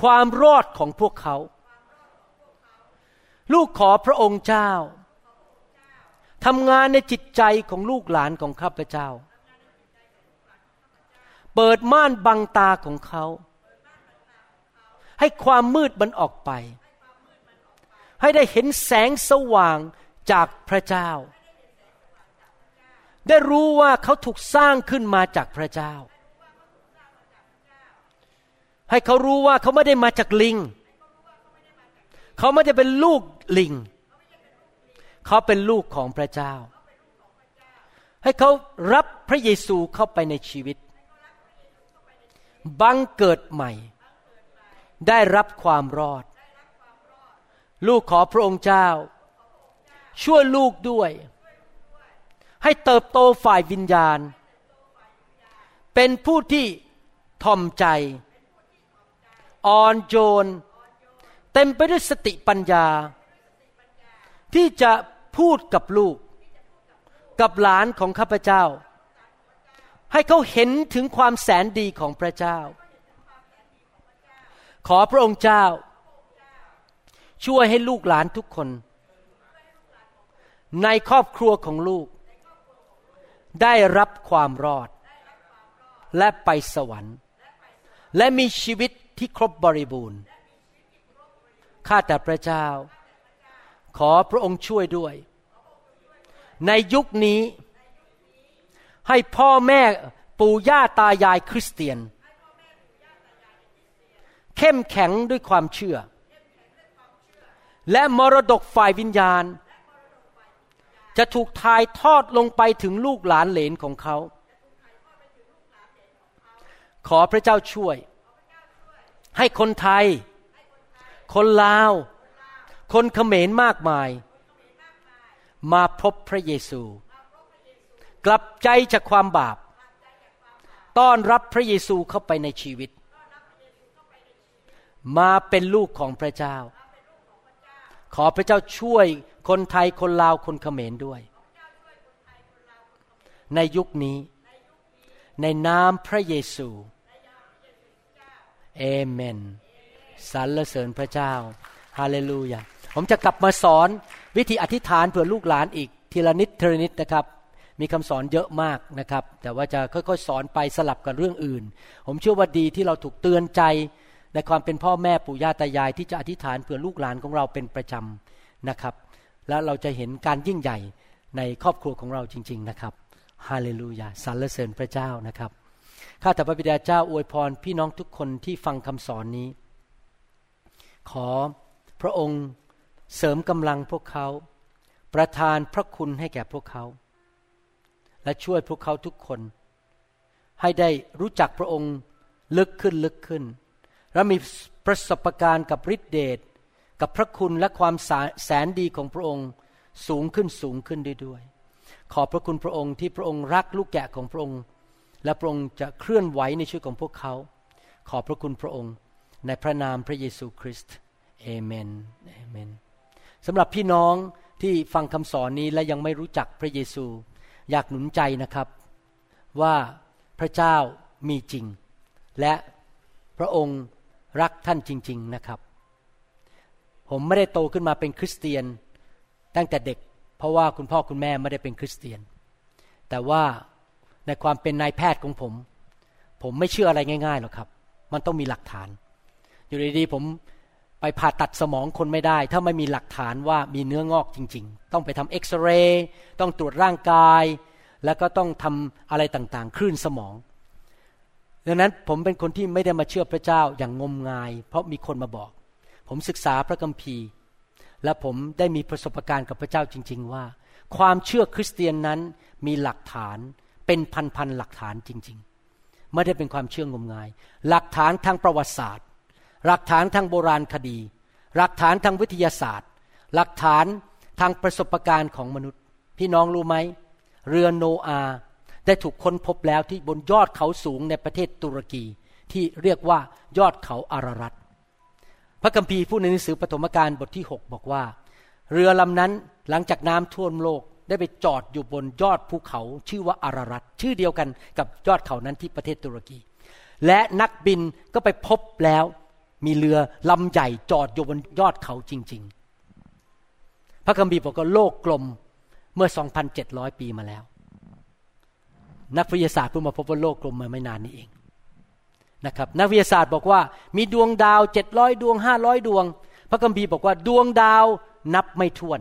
Speaker 3: ความรอดของพวกเขา ลูกขอพระองค์เจ้าทำงานในจิตใจของลูกหลานของข้าพเจ้า เปิดม่านบังตาของเขา ให้ความมืดมันออกไป ให้ได้เห็นแสงสว่างจากพระเจ้า ได้รู้ว่าเขาถูกสร้างขึ้นมาจากพระเจ้า ให้เขารู้ว่าเขาไม่ได้มาจากลิง เขาไม่ได้เป็นลูกลิง เขาเป็นลูกของพระเจ้า ให้เขารับพระเยซูเข้าไปในชีวิต บังเกิดใหม่ ได้รับความรอด ลูกขอพระองค์เจ้า ช่วยลูกด้วย ให้เติบโตฝ่ายวิญญาณ เป็นผู้ที่ทอมใจ อ่อนโยน เต็มไปด้วยสติปัญญา ที่จะพูดกับลูก กับหลานของข้าพเจ้า ให้เขาเห็นถึงความแสนดีของพระเจ้า ขอพระองค์เจ้า ช่วยให้ลูกหลานทุกคน ในครอบครัวของลูก ได้รับความรอด และไปสวรรค์ และมีชีวิตที่ครบบริบูรณ์ข้าแต่พระเจ้า ขอพระองค์ช่วยด้วย ในยุคนี้ ให้พ่อแม่ปู่ย่าตายายคริสเตียน เข้มแข็งด้วยความเชื่อ และมรดกฝ่ายวิญญาณ จะถูกทายทอดลงไปถึงลูกหลานเหลนของเขา ขอพระเจ้าช่วย ให้คนไทย คนลาว คนเขมรมากมาย มาพบพระเยซู กลับใจจากความบาป ต้อนรับพระเยซูเข้าไปในชีวิต มาเป็นลูกของพระเจ้า ขอพระเจ้าช่วยคนไทยคนลาวคนเขมรด้วย ในยุคนี้ ในนามพระเยซูเอเมนสรรเสริญพระเจ้าฮาเลลูยาผมจะกลับมาสอนวิธีอธิษฐานเผื่อลูกหลานอีก ทีละนิดทีละนิดนะครับ มีคำสอนเยอะมากนะครับ แต่ว่าจะค่อยๆ สอนไปสลับกับเรื่องอื่น ผมเชื่อว่าดีที่เราถูกเตือนใจ ในความเป็นพ่อแม่ปู่ย่าตายายที่จะอธิษฐานเผื่อลูกหลานของเราเป็นประจำนะครับ แล้วเราจะเห็นการยิ่งใหญ่ในครอบครัวของเราจริง ๆ นะครับฮาเลลูยาสรรเสริญพระเจ้านะครับข้าแต่พระบิดาเจ้าอวยพรพี่น้องทุกคนที่ฟังคำสอนนี้ ขอพระองค์เสริมกำลังพวกเขา ประทานพระคุณให้แก่พวกเขา และช่วยพวกเขาทุกคน ให้ได้รู้จักพระองค์ลึกขึ้นลึกขึ้น และมีประสบการณ์กับฤทธิเดชกับพระคุณและความแสนดีของพระองค์สูงขึ้นสูงขึ้นด้วย ขอพระคุณพระองค์ที่พระองค์รักลูกแกะของพระองค์ และพระองค์จะเคลื่อนไหวในชีวิตของพวกเขา ขอพระคุณพระองค์ในพระนามพระเยซูคริสต์เอเมนเอเมนสำหรับพี่น้องที่ฟังคำสอนนี้และยังไม่รู้จักพระเยซู อยากหนุนใจนะครับ ว่าพระเจ้ามีจริง และพระองค์ รักท่านจริง ๆนะครับ ผมไม่ได้โตขึ้นมาเป็นคริสเตียนตั้งแต่เด็ก เพราะว่าคุณพ่อคุณแม่ไม่ได้เป็นคริสเตียน แต่ว่าในความเป็นนายแพทย์ของผม ผมไม่เชื่ออะไรง่ายๆหรอกครับ มันต้องมีหลักฐาน อยู่ดีๆผมไปผ่าตัดสมองคนไม่ได้ ถ้าไม่มีหลักฐานว่ามีเนื้องอกจริง ๆ ต้องไปทำเอ็กซเรย์ต้องตรวจร่างกาย แล้วก็ต้องทำอะไรต่างๆ คลื่นสมอง ดังนั้นผมเป็นคนที่ไม่ได้มาเชื่อพระเจ้าอย่างงมงาย เพราะมีคนมาบอก ผมศึกษาพระคัมภีร์ และผมได้มีประสบการณ์กับพระเจ้าจริง ๆ ว่า ความเชื่อคริสเตียนนั้นมีหลักฐานเป็นพันๆหลักฐานจริง ๆ ไม่ได้เป็นความเชื่องมงาย หลักฐานทางประวัติศาสตร์ หลักฐานทางโบราณคดี หลักฐานทางวิทยาศาสตร์ หลักฐานทางประสบการณ์ของมนุษย์ พี่น้องรู้ไหม เรือโนอา ได้ถูกค้นพบแล้วที่บนยอดเขาสูงในประเทศตุรกีที่เรียกว่ายอดเขาอารารัตพระคัมภีร์พูดในหนังสือปฐมกาลบทที่ 6 บอกว่า เรือลำนั้นหลังจากน้ำท่วมโลกได้ไปจอดอยู่บนยอดภูเขาชื่อว่าอารารัตชื่อเดียวกันกับยอดเขานั้นที่ประเทศตุรกี และนักบินก็ไปพบแล้วมีเรือลำใหญ่จอดอยู่บนยอดเขาจริง ๆ พระคัมภีร์บอกว่าโลกกลมเมื่อ 2,700 ปีมาแล้ว นักวิทยาศาสตร์เพิ่งมาพบว่าโลกกลมมาไม่นานนี้เองนะครับนักวิทยาศาสตร์บอกว่ามีดวงดาว700ดร้อยดวง500ดวง พระคัมภีร์บอกว่าดวงดาวนับไม่ถ้วน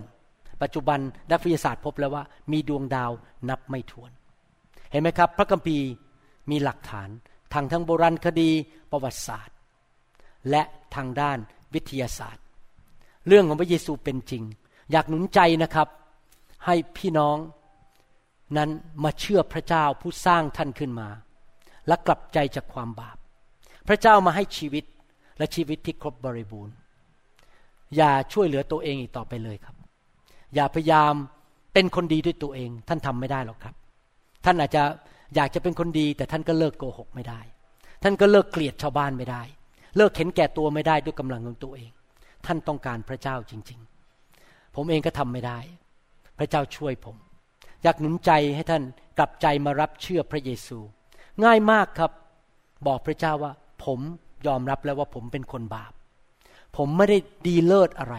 Speaker 3: ปัจจุบันนักวิทยาศาสตร์พบแล้วว่า มีดวงดาวนับไม่ถ้วน เห็นไหมครับ พระคัมภีร์มีหลักฐานทางทั้งโบราณคดีประวัติศาสตร์ และทางด้านวิทยาศาสตร์ เรื่องของพระเยซูเป็นจริง อยากหนุนใจนะครับ ให้พี่น้อง นั้นมาเชื่อพระเจ้าผู้สร้างท่านขึ้นมา และกลับใจจากความบาป พระเจ้ามาให้ชีวิตและชีวิตที่ครบบริบูรณ์ อย่าช่วยเหลือตัวเองอีกต่อไปเลยครับ อย่าพยายามเป็นคนดีด้วยตัวเอง ท่านทำไม่ได้หรอกครับ ท่านอาจจะอยากจะเป็นคนดี แต่ท่านก็เลิกโกหกไม่ได้ ท่านก็เลิกเกลียดชาวบ้านไม่ได้ เลิกเห็นแก่ตัวไม่ได้ด้วยกำลังของตัวเอง ท่านต้องการพระเจ้าจริง ๆ ผมเองก็ทำไม่ได้ พระเจ้าช่วยผม อยากหนุนใจให้ท่านกลับใจมารับเชื่อพระเยซู ง่ายมากครับ บอกพระเจ้าว่า ผมยอมรับแล้วว่าผมเป็นคนบาป ผมไม่ได้ดีเลิศอะไร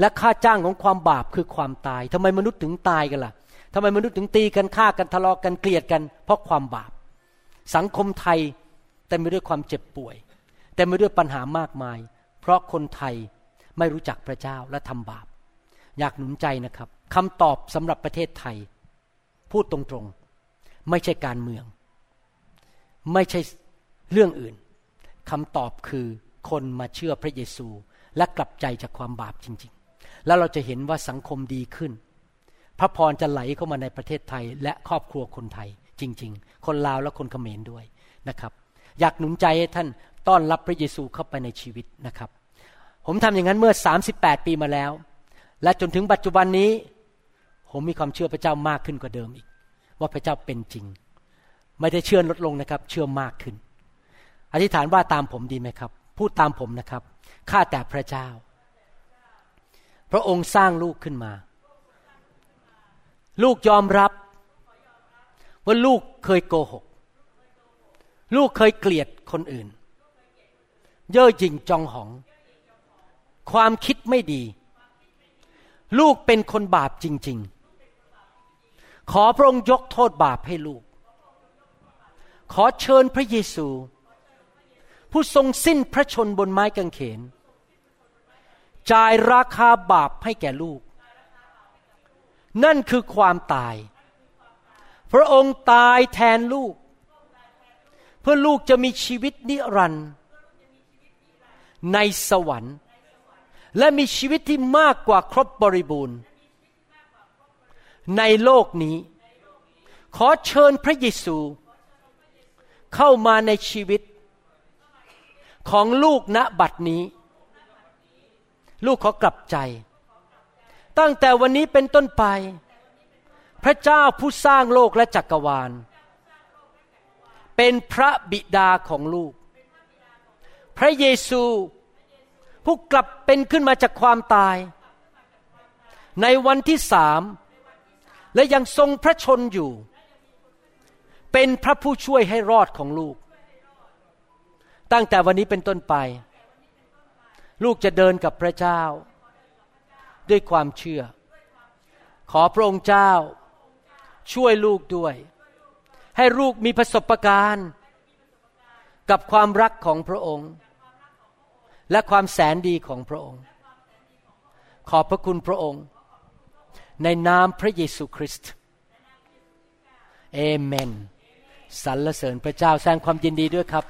Speaker 3: และค่าจ้างของความบาปคือความตายทำไมมนุษย์ถึงตายกันล่ะทำไมมนุษย์ถึงตีกันฆ่ากันทะเลาะกันเกลียดกัน เพราะความบาป สังคมไทยเต็มไปด้วยความเจ็บป่วยเต็มไปด้วยปัญหามากมาย เพราะคนไทยไม่รู้จักพระเจ้าและทำบาป อยากหนุนใจนะครับคำตอบสำหรับประเทศไทย พูดตรงๆ ไม่ใช่การเมือง ไม่ใช่เรื่องอื่นคำตอบคือคนมาเชื่อพระเยซูและกลับใจจากความบาปจริง ๆ แล้วเราจะเห็นว่าสังคมดีขึ้น พระพรจะไหลเข้ามาในประเทศไทยและครอบครัวคนไทยจริง ๆ คนลาวและคนเขมรด้วยนะครับ อยากหนุนใจให้ท่านต้อนรับพระเยซูเข้าไปในชีวิตนะครับ ผมทำอย่างนั้นเมื่อ 38 ปีมาแล้ว และจนถึงปัจจุบันนี้ ผมมีความเชื่อพระเจ้ามากขึ้นกว่าเดิมอีก ว่าพระเจ้าเป็นจริง ไม่ได้เชื่อลดลงนะครับ เชื่อมากขึ้น อธิษฐานว่าตามผมดีไหมครับ พูดตามผมนะครับข้าแต่พระเจ้า พระองค์สร้างลูกขึ้นมา ลูกยอมรับ ว่าลูกเคยโกหก ลูกเคยเกลียดคนอื่น เย่อหยิ่งจองหอง ความคิดไม่ดี ลูกเป็นคนบาปจริง ๆ ขอพระองค์ยกโทษบาปให้ลูก ขอเชิญพระเยซู ผู้ทรงสิ้นพระชนบนไม้กางเขน จ่ายราคาบาปให้แก่ลูก นั่นคือความตาย พระองค์ตายแทนลูก เพื่อลูกจะมีชีวิตนิรันดร์ในสวรรค์ และมีชีวิตที่มากกว่าครบบริบูรณ์ ในโลกนี้ ขอเชิญพระเยซู เข้ามาในชีวิต ของลูกณบัดนี้ ลูกขอกลับใจ ตั้งแต่วันนี้เป็นต้นไป พระเจ้าผู้สร้างโลกและจักรวาล เป็นพระบิดาของลูก พระเยซูผู้กลับเป็นขึ้นมาจากความตาย ในวันที่สาม และยังทรงพระชนอยู่ เป็นพระผู้ช่วยให้รอดของลูก ตั้งแต่วันนี้เป็นต้นไป ลูกจะเดินกับพระเจ้า ด้วยความเชื่อ ขอพระองค์เจ้า ช่วยลูกด้วย ให้ลูกมีประสบการณ์กับความรักของพระองค์ และความแสนดีของพระองค์ ขอบพระคุณพระองค์ ในนามพระเยซูคริสต์เอเมนสรรเสริญพระเจ้าแสดงความยินดีด้วยครับ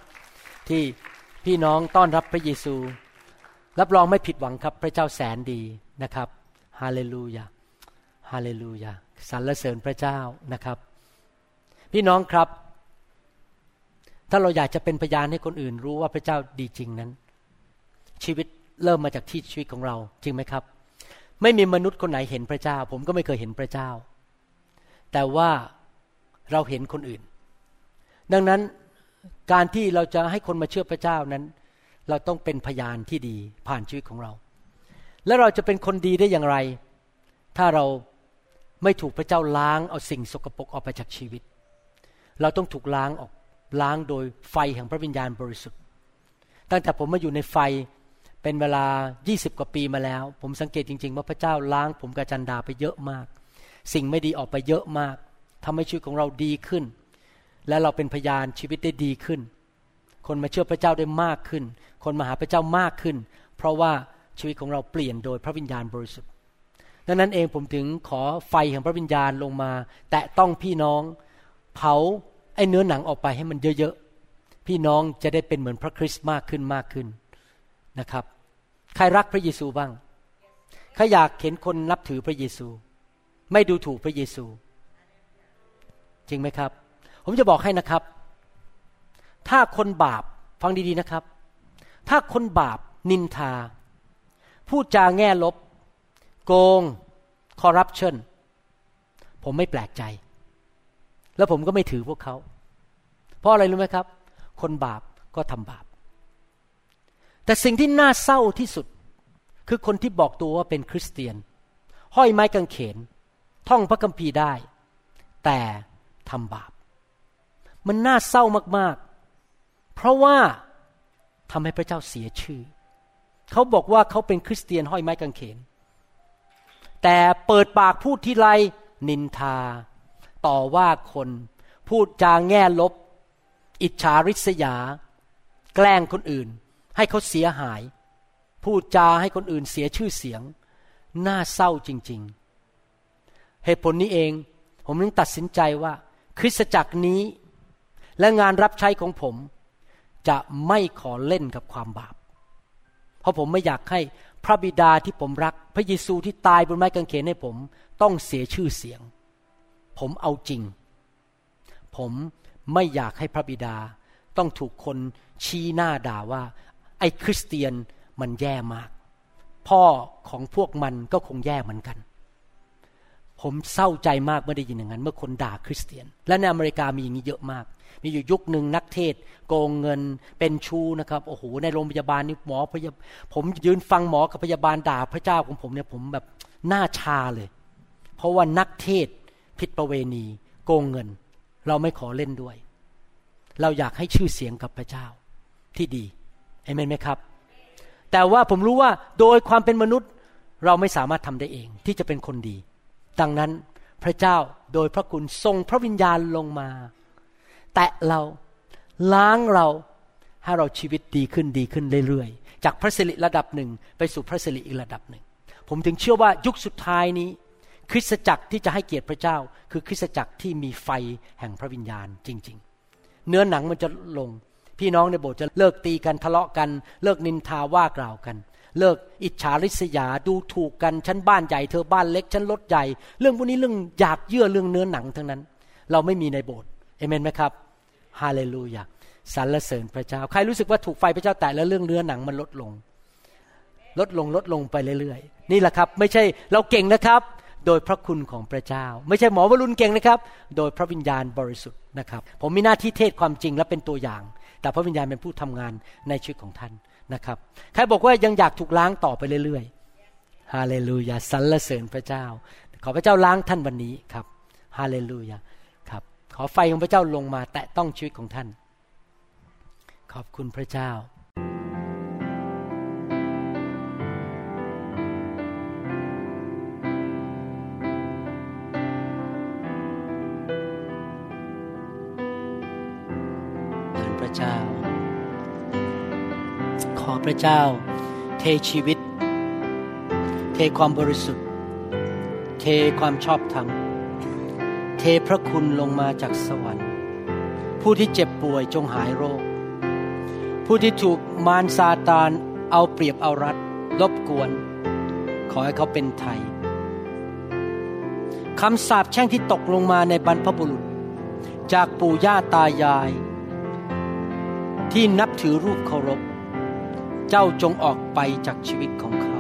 Speaker 3: ที่พี่น้องต้อนรับพระเยซู รับรองไม่ผิดหวังครับ พระเจ้าแสนดีนะครับฮาเลลูยาฮาเลลูยาสรรเสริญพระเจ้านะครับ พี่น้องครับ ถ้าเราอยากจะเป็นพยานให้คนอื่นรู้ว่าพระเจ้าดีจริงนั้น ชีวิตเริ่มมาจากที่ชีวิตของเราจริงไหมครับ ไม่มีมนุษย์คนไหนเห็นพระเจ้า ผมก็ไม่เคยเห็นพระเจ้า แต่ว่าเราเห็นคนอื่น ดังนั้นการที่เราจะให้คนมาเชื่อพระเจ้านั้น เราต้องเป็นพยานที่ดีผ่านชีวิตของเรา และเราจะเป็นคนดีได้อย่างไร ถ้าเราไม่ถูกพระเจ้าล้างเอาสิ่งสกปรกออกไปจากชีวิต เราต้องถูกล้างออกล้างโดยไฟแห่งพระวิญญาณบริสุทธิ์ ตั้งแต่ผมมาอยู่ในไฟ เป็นเวลา 20 กว่าปีมาแล้ว ผมสังเกตจริง ๆ ว่าพระเจ้าล้างผมกับจันดาไปเยอะมาก สิ่งไม่ดีออกไปเยอะมากทำให้ชีวิตของเราดีขึ้น และเราเป็นพยานชีวิตได้ดีขึ้น คนมาเชื่อพระเจ้าได้มากขึ้น คนมาหาพระเจ้ามากขึ้น เพราะว่าชีวิตของเราเปลี่ยนโดยพระวิญญาณบริสุทธิ์ดังนั้นเองผมถึงขอไฟแห่งพระวิญญาณลงมา แตะต้องพี่น้องเผาไอ้เนื้อหนังออกไปให้มันเยอะๆ พี่น้องจะได้เป็นเหมือนพระคริสต์มากขึ้นมากขึ้นนะครับ ใครรักพระเยซูบ้างใครอยากเห็นคนนับถือพระเยซู ไม่ดูถูกพระเยซู จริงไหมครับ ผมจะบอกให้นะครับ ถ้าคนบาปฟังดีๆนะครับ ถ้าคนบาปนินทา พูดจาแง่ลบ โกง คอร์รัปชันผมไม่แปลกใจ แล้วผมก็ไม่ถือพวกเขา เพราะอะไรรู้ไหมครับ คนบาปก็ทำบาป แต่สิ่งที่น่าเศร้าที่สุด คือคนที่บอกตัวว่าเป็นคริสเตียน ห้อยไม้กางเขน ท่องพระคัมภีร์ได้ แต่ทำบาป มันน่าเศร้ามากๆ เพราะว่าทำให้พระเจ้าเสียชื่อ เขาบอกว่าเขาเป็นคริสเตียนห้อยไม้กางเขน แต่เปิดปากพูดที่ไรนินทา ต่อว่าคนพูดจาแง่ลบ อิจฉาริษยา แกล้งคนอื่น ให้เขาเสียหาย พูดจาให้คนอื่นเสียชื่อเสียง น่าเศร้าจริง ๆ เหตุผลนี้เอง ผมถึงตัดสินใจว่า คริสตจักรนี้ และงานรับใช้ของผม จะไม่ขอเล่นกับความบาป เพราะผมไม่อยากให้พระบิดาที่ผมรัก พระเยซูที่ตายบนไม้กางเขนให้ผม ต้องเสียชื่อเสียง ผมเอาจริง ผมไม่อยากให้พระบิดาต้องถูกคนชี้หน้าด่าว่า ไอ้คริสเตียนมันแย่มาก พ่อของพวกมันก็คงแย่เหมือนกัน ผมเศร้าใจมากเมื่อได้ยินอย่างนั้น เมื่อคนด่าคริสเตียน และในอเมริกามีอย่างนี้เยอะมาก มีอยู่ยุคหนึ่งนักเทศ โกงเงินเป็นชูนะครับโอ้โหในโรงพยาบาลนี่หมอพยาผมยืนฟังหมอกับพยาบาลด่าพระเจ้าของผมเนี่ยผมแบบหน้าชาเลย เพราะว่านักเทศผิดประเวณี โกงเงิน เราไม่ขอเล่นด้วย เราอยากให้ชื่อเสียงกับพระเจ้าที่ดี เอเมนไหมครับ แต่ว่าผมรู้ว่าโดยความเป็นมนุษย์เราไม่สามารถทำได้เองที่จะเป็นคนดี ดังนั้นพระเจ้าโดยพระคุณทรงพระวิญญาณลงมา แตะเราล้างเราให้เราชีวิตดีขึ้นดีขึ้นเรื่อยๆ จากพระสิริระดับหนึ่งไปสู่พระสิริอีกระดับหนึ่ง ผมถึงเชื่อว่ายุคสุดท้ายนี้ คริสตจักรที่จะให้เกียรติพระเจ้า คือคริสตจักรที่มีไฟแห่งพระวิญญาณจริง ๆ เนื้อหนังมันจะลง พี่น้องในโบสถ์จะเลิกตีกันทะเลาะกัน เลิกนินทาว่ากล่าวกัน เลิกอิจฉาริษยาดูถูกกันฉันบ้านใหญ่เธอบ้านเล็กฉันรถใหญ่ เรื่องพวกนี้เรื่องอยากเยื่อเรื่องเนื้อหนังทั้งนั้น เราไม่มีในโบสถ์เอเมนไหมครับฮาเลลูยาสรรเสริญพระเจ้า ใครรู้สึกว่าถูกไฟพระเจ้าแตะแล้วเรื่องเนื้อหนังมันลดลง ลดลงลดลงไปเรื่อยๆ นี่แหละครับ ไม่ใช่เราเก่งนะครับ โดยพระคุณของพระเจ้า ไม่ใช่หมอวรุณเก่งนะครับ โดยพระวิญญาณบริสุทธิ์นะครับ ผมมีหน้าที่เทศความจริงและเป็นตัวอย่าง แต่พระวิญญาณเป็นผู้ทำงานในชีวิตของท่านนะครับใครบอกว่ายังอยากถูกล้างต่อไปเรื่อยๆฮาเลลูยาสรรเสริญพระเจ้า ขอพระเจ้าล้างท่านวันนี้ครับฮาเลลูยาครับ ขอไฟของพระเจ้าลงมาแตะต้องชีวิตของท่าน ขอบคุณพระเจ้า พระเจ้า เทชีวิต เทความบริสุทธิ์ เทความชอบธรรม เทพระคุณลงมาจากสวรรค์ ผู้ที่เจ็บป่วยจงหายโรค ผู้ที่ถูกมารซาตานเอาเปรียบเอารัดรบกวน ขอให้เขาเป็นไทยคำสาปแช่งที่ตกลงมาในบรรพบุรุษ จากปู่ย่าตายาย ที่นับถือรูปเคารพ เจ้าจงออกไปจากชีวิตของเขา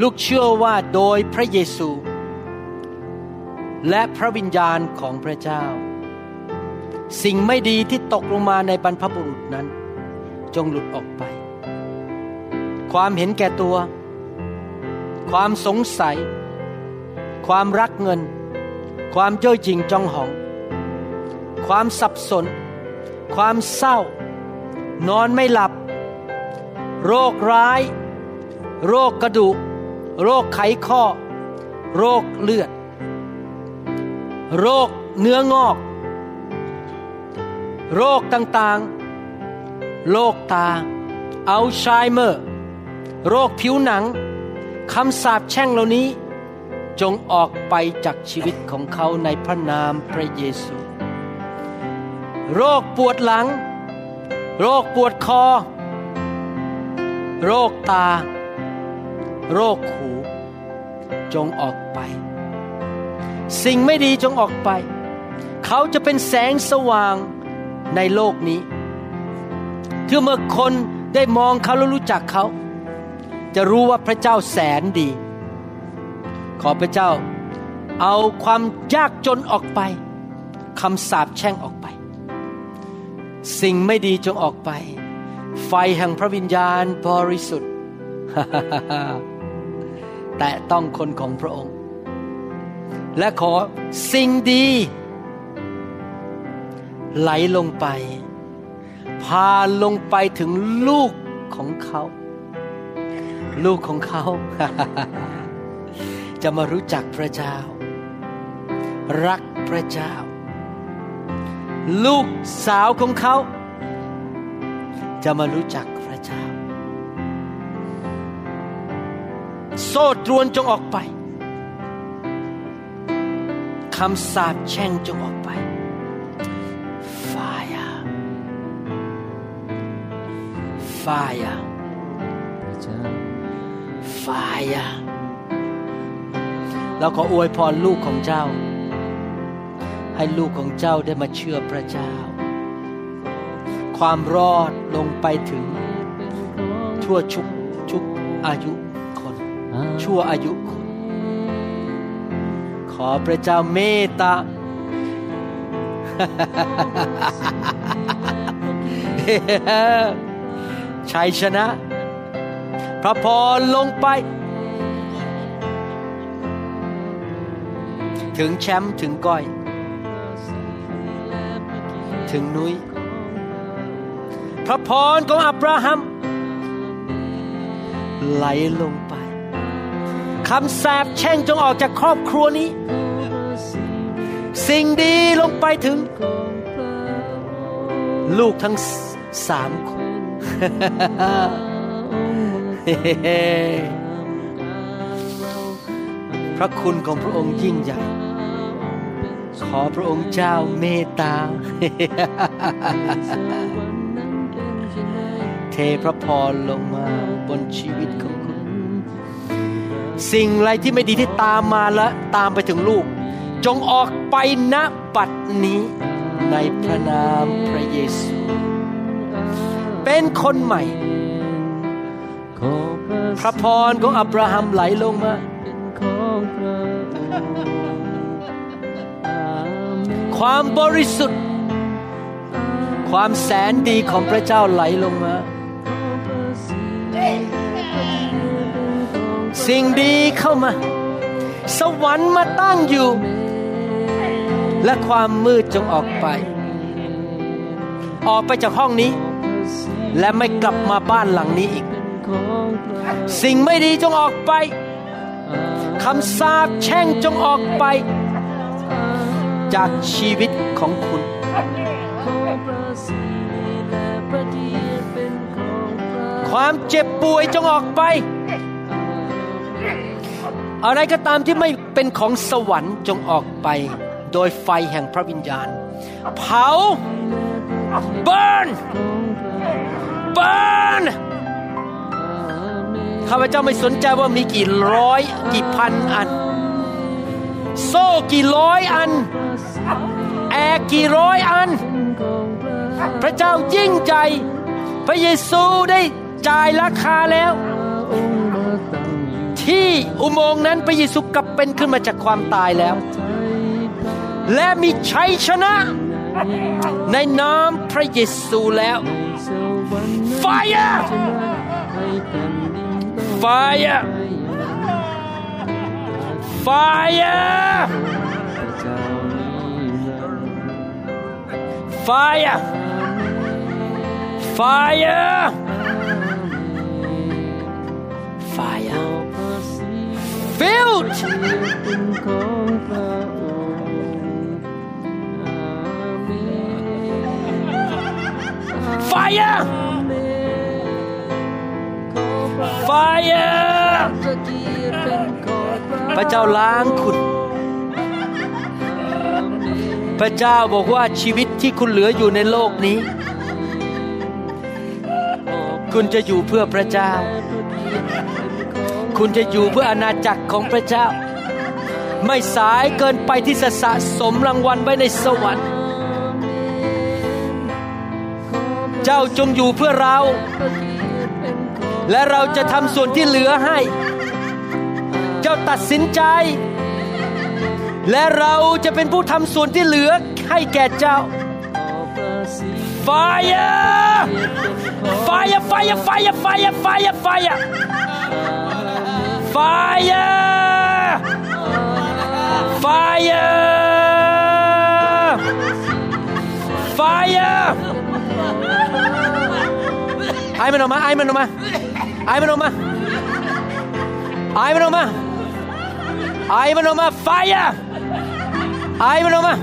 Speaker 3: ลูกเชื่อว่าโดยพระเยซู และพระวิญญาณของพระเจ้า สิ่งไม่ดีที่ตกลงมาในบรรพบุรุษนั้น จงหลุดออกไป ความเห็นแก่ตัว ความสงสัย ความรักเงิน ความเย่อหยิ่งจองหอง ความสับสน ความเศร้า นอนไม่หลับ โรคร้าย โรคกระดูก โรคไขข้อ โรคเลือด โรคเนื้องอก โรคต่างๆ โรคตา อัลไซเมอร์ โรคผิวหนัง คำสาปแช่งเหล่านี้ จงออกไปจากชีวิตของเขาในพระนามพระเยซู โรคปวดหลัง โรคปวดคอ โรคตา โรคหู จงออกไป สิ่งไม่ดีจงออกไป เขาจะเป็นแสงสว่างในโลกนี้คือเมื่อคนได้มองเขาแล้วรู้จักเขา จะรู้ว่าพระเจ้าแสนดี ขอพระเจ้าเอาความยากจนออกไปคำสาปแช่งออกไป สิ่งไม่ดีจงออกไป ไฟแห่งพระวิญญาณบริสุทธิ์ แต่ต้องคนของพระองค์ และขอสิ่งดี ไหลลงไป พาลงไปถึงลูกของเขา ลูกของเขา จะมารู้จักพระเจ้า รักพระเจ้า ลูกสาวของเขา จะมารู้จักพระเจ้า โซ่ตรวนจงออกไปคำสาปแช่งจงออกไป fire fire fire เราขออวยพรลูกของเจ้า ให้ลูกของเจ้าได้มาเชื่อพระเจ้า ความรอดลงไปถึง ทั่วชุกชุกอายุคน ชั่วอายุคน ขอพระเจ้าเมตตาชัยชนะ พระพรลงไป ถึงแชมป์ถึงก้อย ถึงนุ้ย พระพรของอับราฮัม ไหลลงไปคำสาปแช่งจงออกจากครอบครัวนี้ สิ่งดีลงไปถึง ลูกทั้งสามคนพระคุณของพระองค์ยิ่งใหญ่ ขอพระองค์เจ้าเมตตา เทพระพรลงมาบนชีวิตของคุณ สิ่งอะไรที่ไม่ดีที่ตามมาและตามไปถึงลูก จงออกไปณบัดนี้ในพระนามพระเยซู เป็นคนใหม่ พระพรของอับราฮัมไหลลงมาความบริสุทธิ์ ความแสนดีของพระเจ้าไหลลงมา สิ่งดีเข้ามา สวรรค์มาตั้งอยู่ และความมืดจงออกไป ออกไปจากห้องนี้ และไม่กลับมาบ้านหลังนี้อีก สิ่งไม่ดีจงออกไปคำสาปแช่งจงออกไป จากชีวิตของคุณ ความเจ็บป่วยจงออกไป อะไรก็ตามที่ไม่เป็นของสวรรค์จงออกไป โดยไฟแห่งพระวิญญาณ เผา burn burn ข้าพเจ้าไม่สนใจว่ามีกี่ร้อยกี่พันอัน โซ่กี่ร้อยอัน แอร์กี่ร้อยอัน พระเจ้ายิ่งใจ พระเยซูได้จ่ายราคาแล้ว ที่อุโมงค์นั้นพระเยซูกลับเป็นขึ้นมาจากความตายแล้ว และมีชัยชนะ ในนามพระเยซูแล้ว Fire Fire Fire Fire Fire Fire Filled Fire Fire พระเจ้าล้างคุณ พระเจ้าบอกว่าชีวิตที่คุณเหลืออยู่ในโลกนี้ คุณจะอยู่เพื่อพระเจ้า คุณจะอยู่เพื่ออาณาจักรของพระเจ้า ไม่สายเกินไปที่จะสะสมรางวัลไว้ในสวรรค์ เจ้าจงอยู่เพื่อเรา และเราจะทำส่วนที่เหลือให้ เจ้าตัดสินใจ และเราจะเป็นผู้ทำส่วนที่เหลือให้แก่เจ้า Fire Fire Fire Fire Fire Fire Fire Fire Fire Fire ไอ้มันออกมาไอ้มันออกมาไอ้มันออกมาไอ้มันออกมาไอ้มันออกมา Fire ไอ้มันออกมา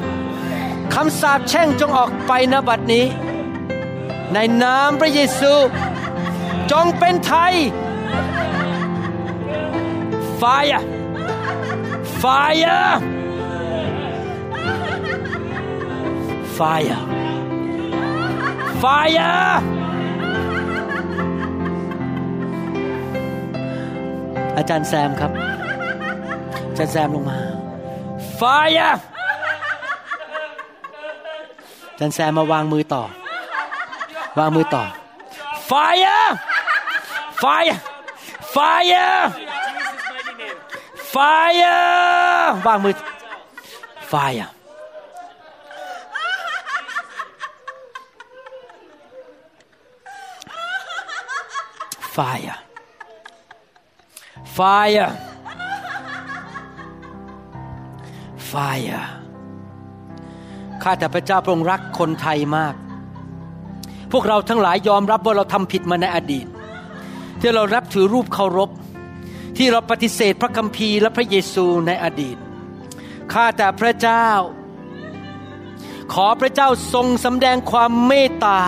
Speaker 3: คำสาปแช่งจงออกไปณบัดนี้ ในนามพระเยซู จงเป็นไทย Fire Fire Fire Fire อาจารย์แซมครับ อาจารย์แซมลงมา Fire อาจารย์แซมมาวางมือต่อ วางมือต่อ Fire Fire Fire Fire วางมือ Fire Fire Fire Fire ข้าแต่พระเจ้าพระองค์รักคนไทยมาก พวกเราทั้งหลายยอมรับว่าเราทำผิดมาในอดีต ที่เรารับถือรูปเคารพ ที่เราปฏิเสธพระคัมภีร์และพระเยซูในอดีต ข้าแต่พระเจ้า ขอพระเจ้าทรงสำแดงความเมตตา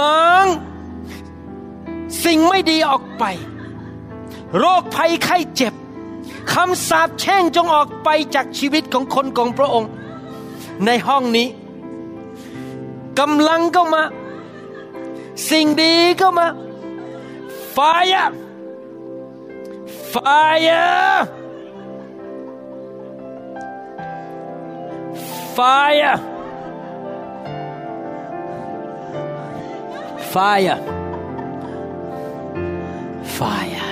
Speaker 3: ล้างสิ่งไม่ดีออกไป โรคภัยไข้เจ็บคำสาปแช่งจงออกไปจากชีวิตของคนของพระองค์ ในห้องนี้กำลังก็มา สิ่งดีก็มา fire fire fire fire fire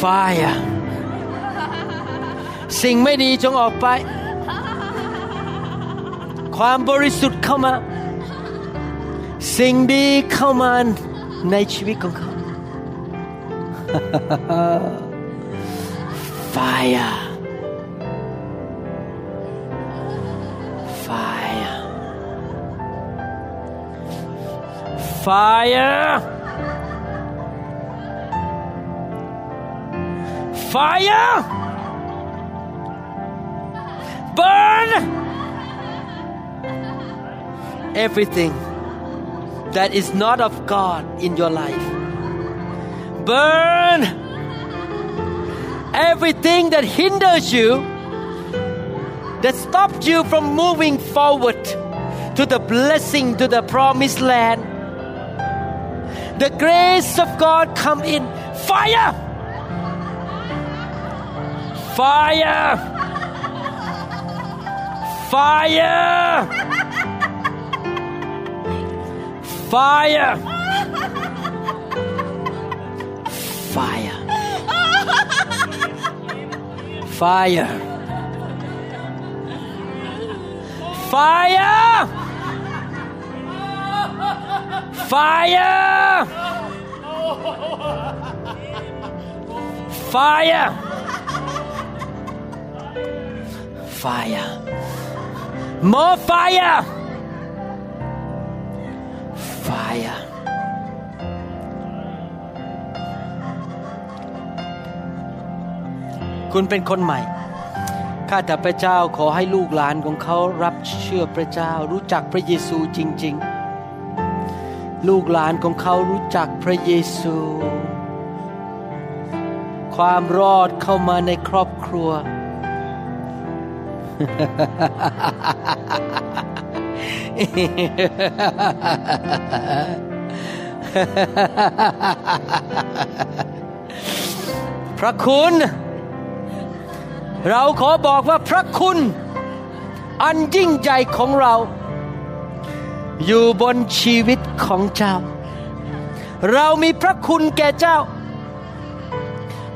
Speaker 3: fire สิ่งไม่ดีจงออกไป ความบริสุทธิ์เข้ามา สิ่งดีเข้ามาในชีวิตของเขา Fire. Fire. Fire. Fire. Burn. Everything that is not of God in your life. Burn everything that hinders you, that stops you from moving forward to the blessing, to the promised land. The grace of God come in. Fire! Fire! Fire! Fire! Fire! Fire! Fire! Fire! Fire! More fire! Fire! คุณเป็นคนใหม่ ข้าแต่พระเจ้าขอให้ลูกหลานของเขารับเชื่อพระเจ้า รู้จักพระเยซูจริง ๆ ลูกหลานของเขารู้จักพระเยซู ความรอดเข้ามาในครอบครัว พระคุณ เราขอบอกว่าพระคุณอันยิ่งใหญ่ของเรา อยู่บนชีวิตของเจ้า เรามีพระคุณแก่เจ้า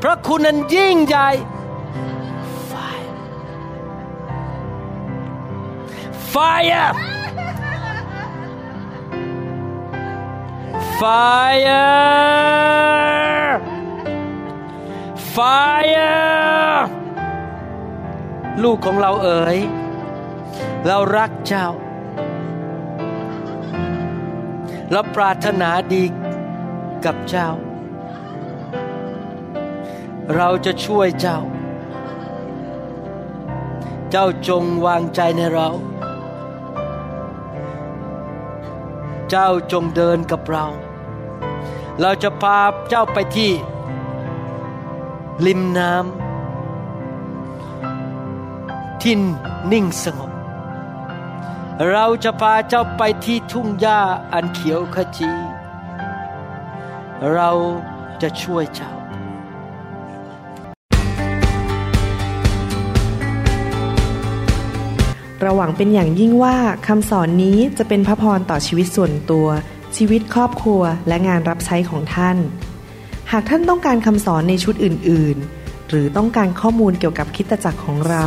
Speaker 3: พระคุณอันยิ่งใหญ่ Fire Fire Fire ลูกของเราเอ๋ย เรารักเจ้า เราปรารถนาดีกับเจ้า เราจะช่วยเจ้า เจ้าจงวางใจในเรา เจ้าจงเดินกับเรา เราจะพาเจ้าไปที่ริมน้ำ ที่นิ่งสงบ เราจะพาเจ้าไปที่ทุ่งหญ้าอันเขียวขจี เราจะช่วยเจ้า
Speaker 1: เราหวังเป็นอย่างยิ่งว่าคำสอนนี้จะเป็นพระพรต่อชีวิตส่วนตัว ชีวิตครอบครัวและงานรับใช้ของท่าน หากท่านต้องการคำสอนในชุดอื่น ๆ หรือต้องการข้อมูลเกี่ยวกับคริสตจักรของเรา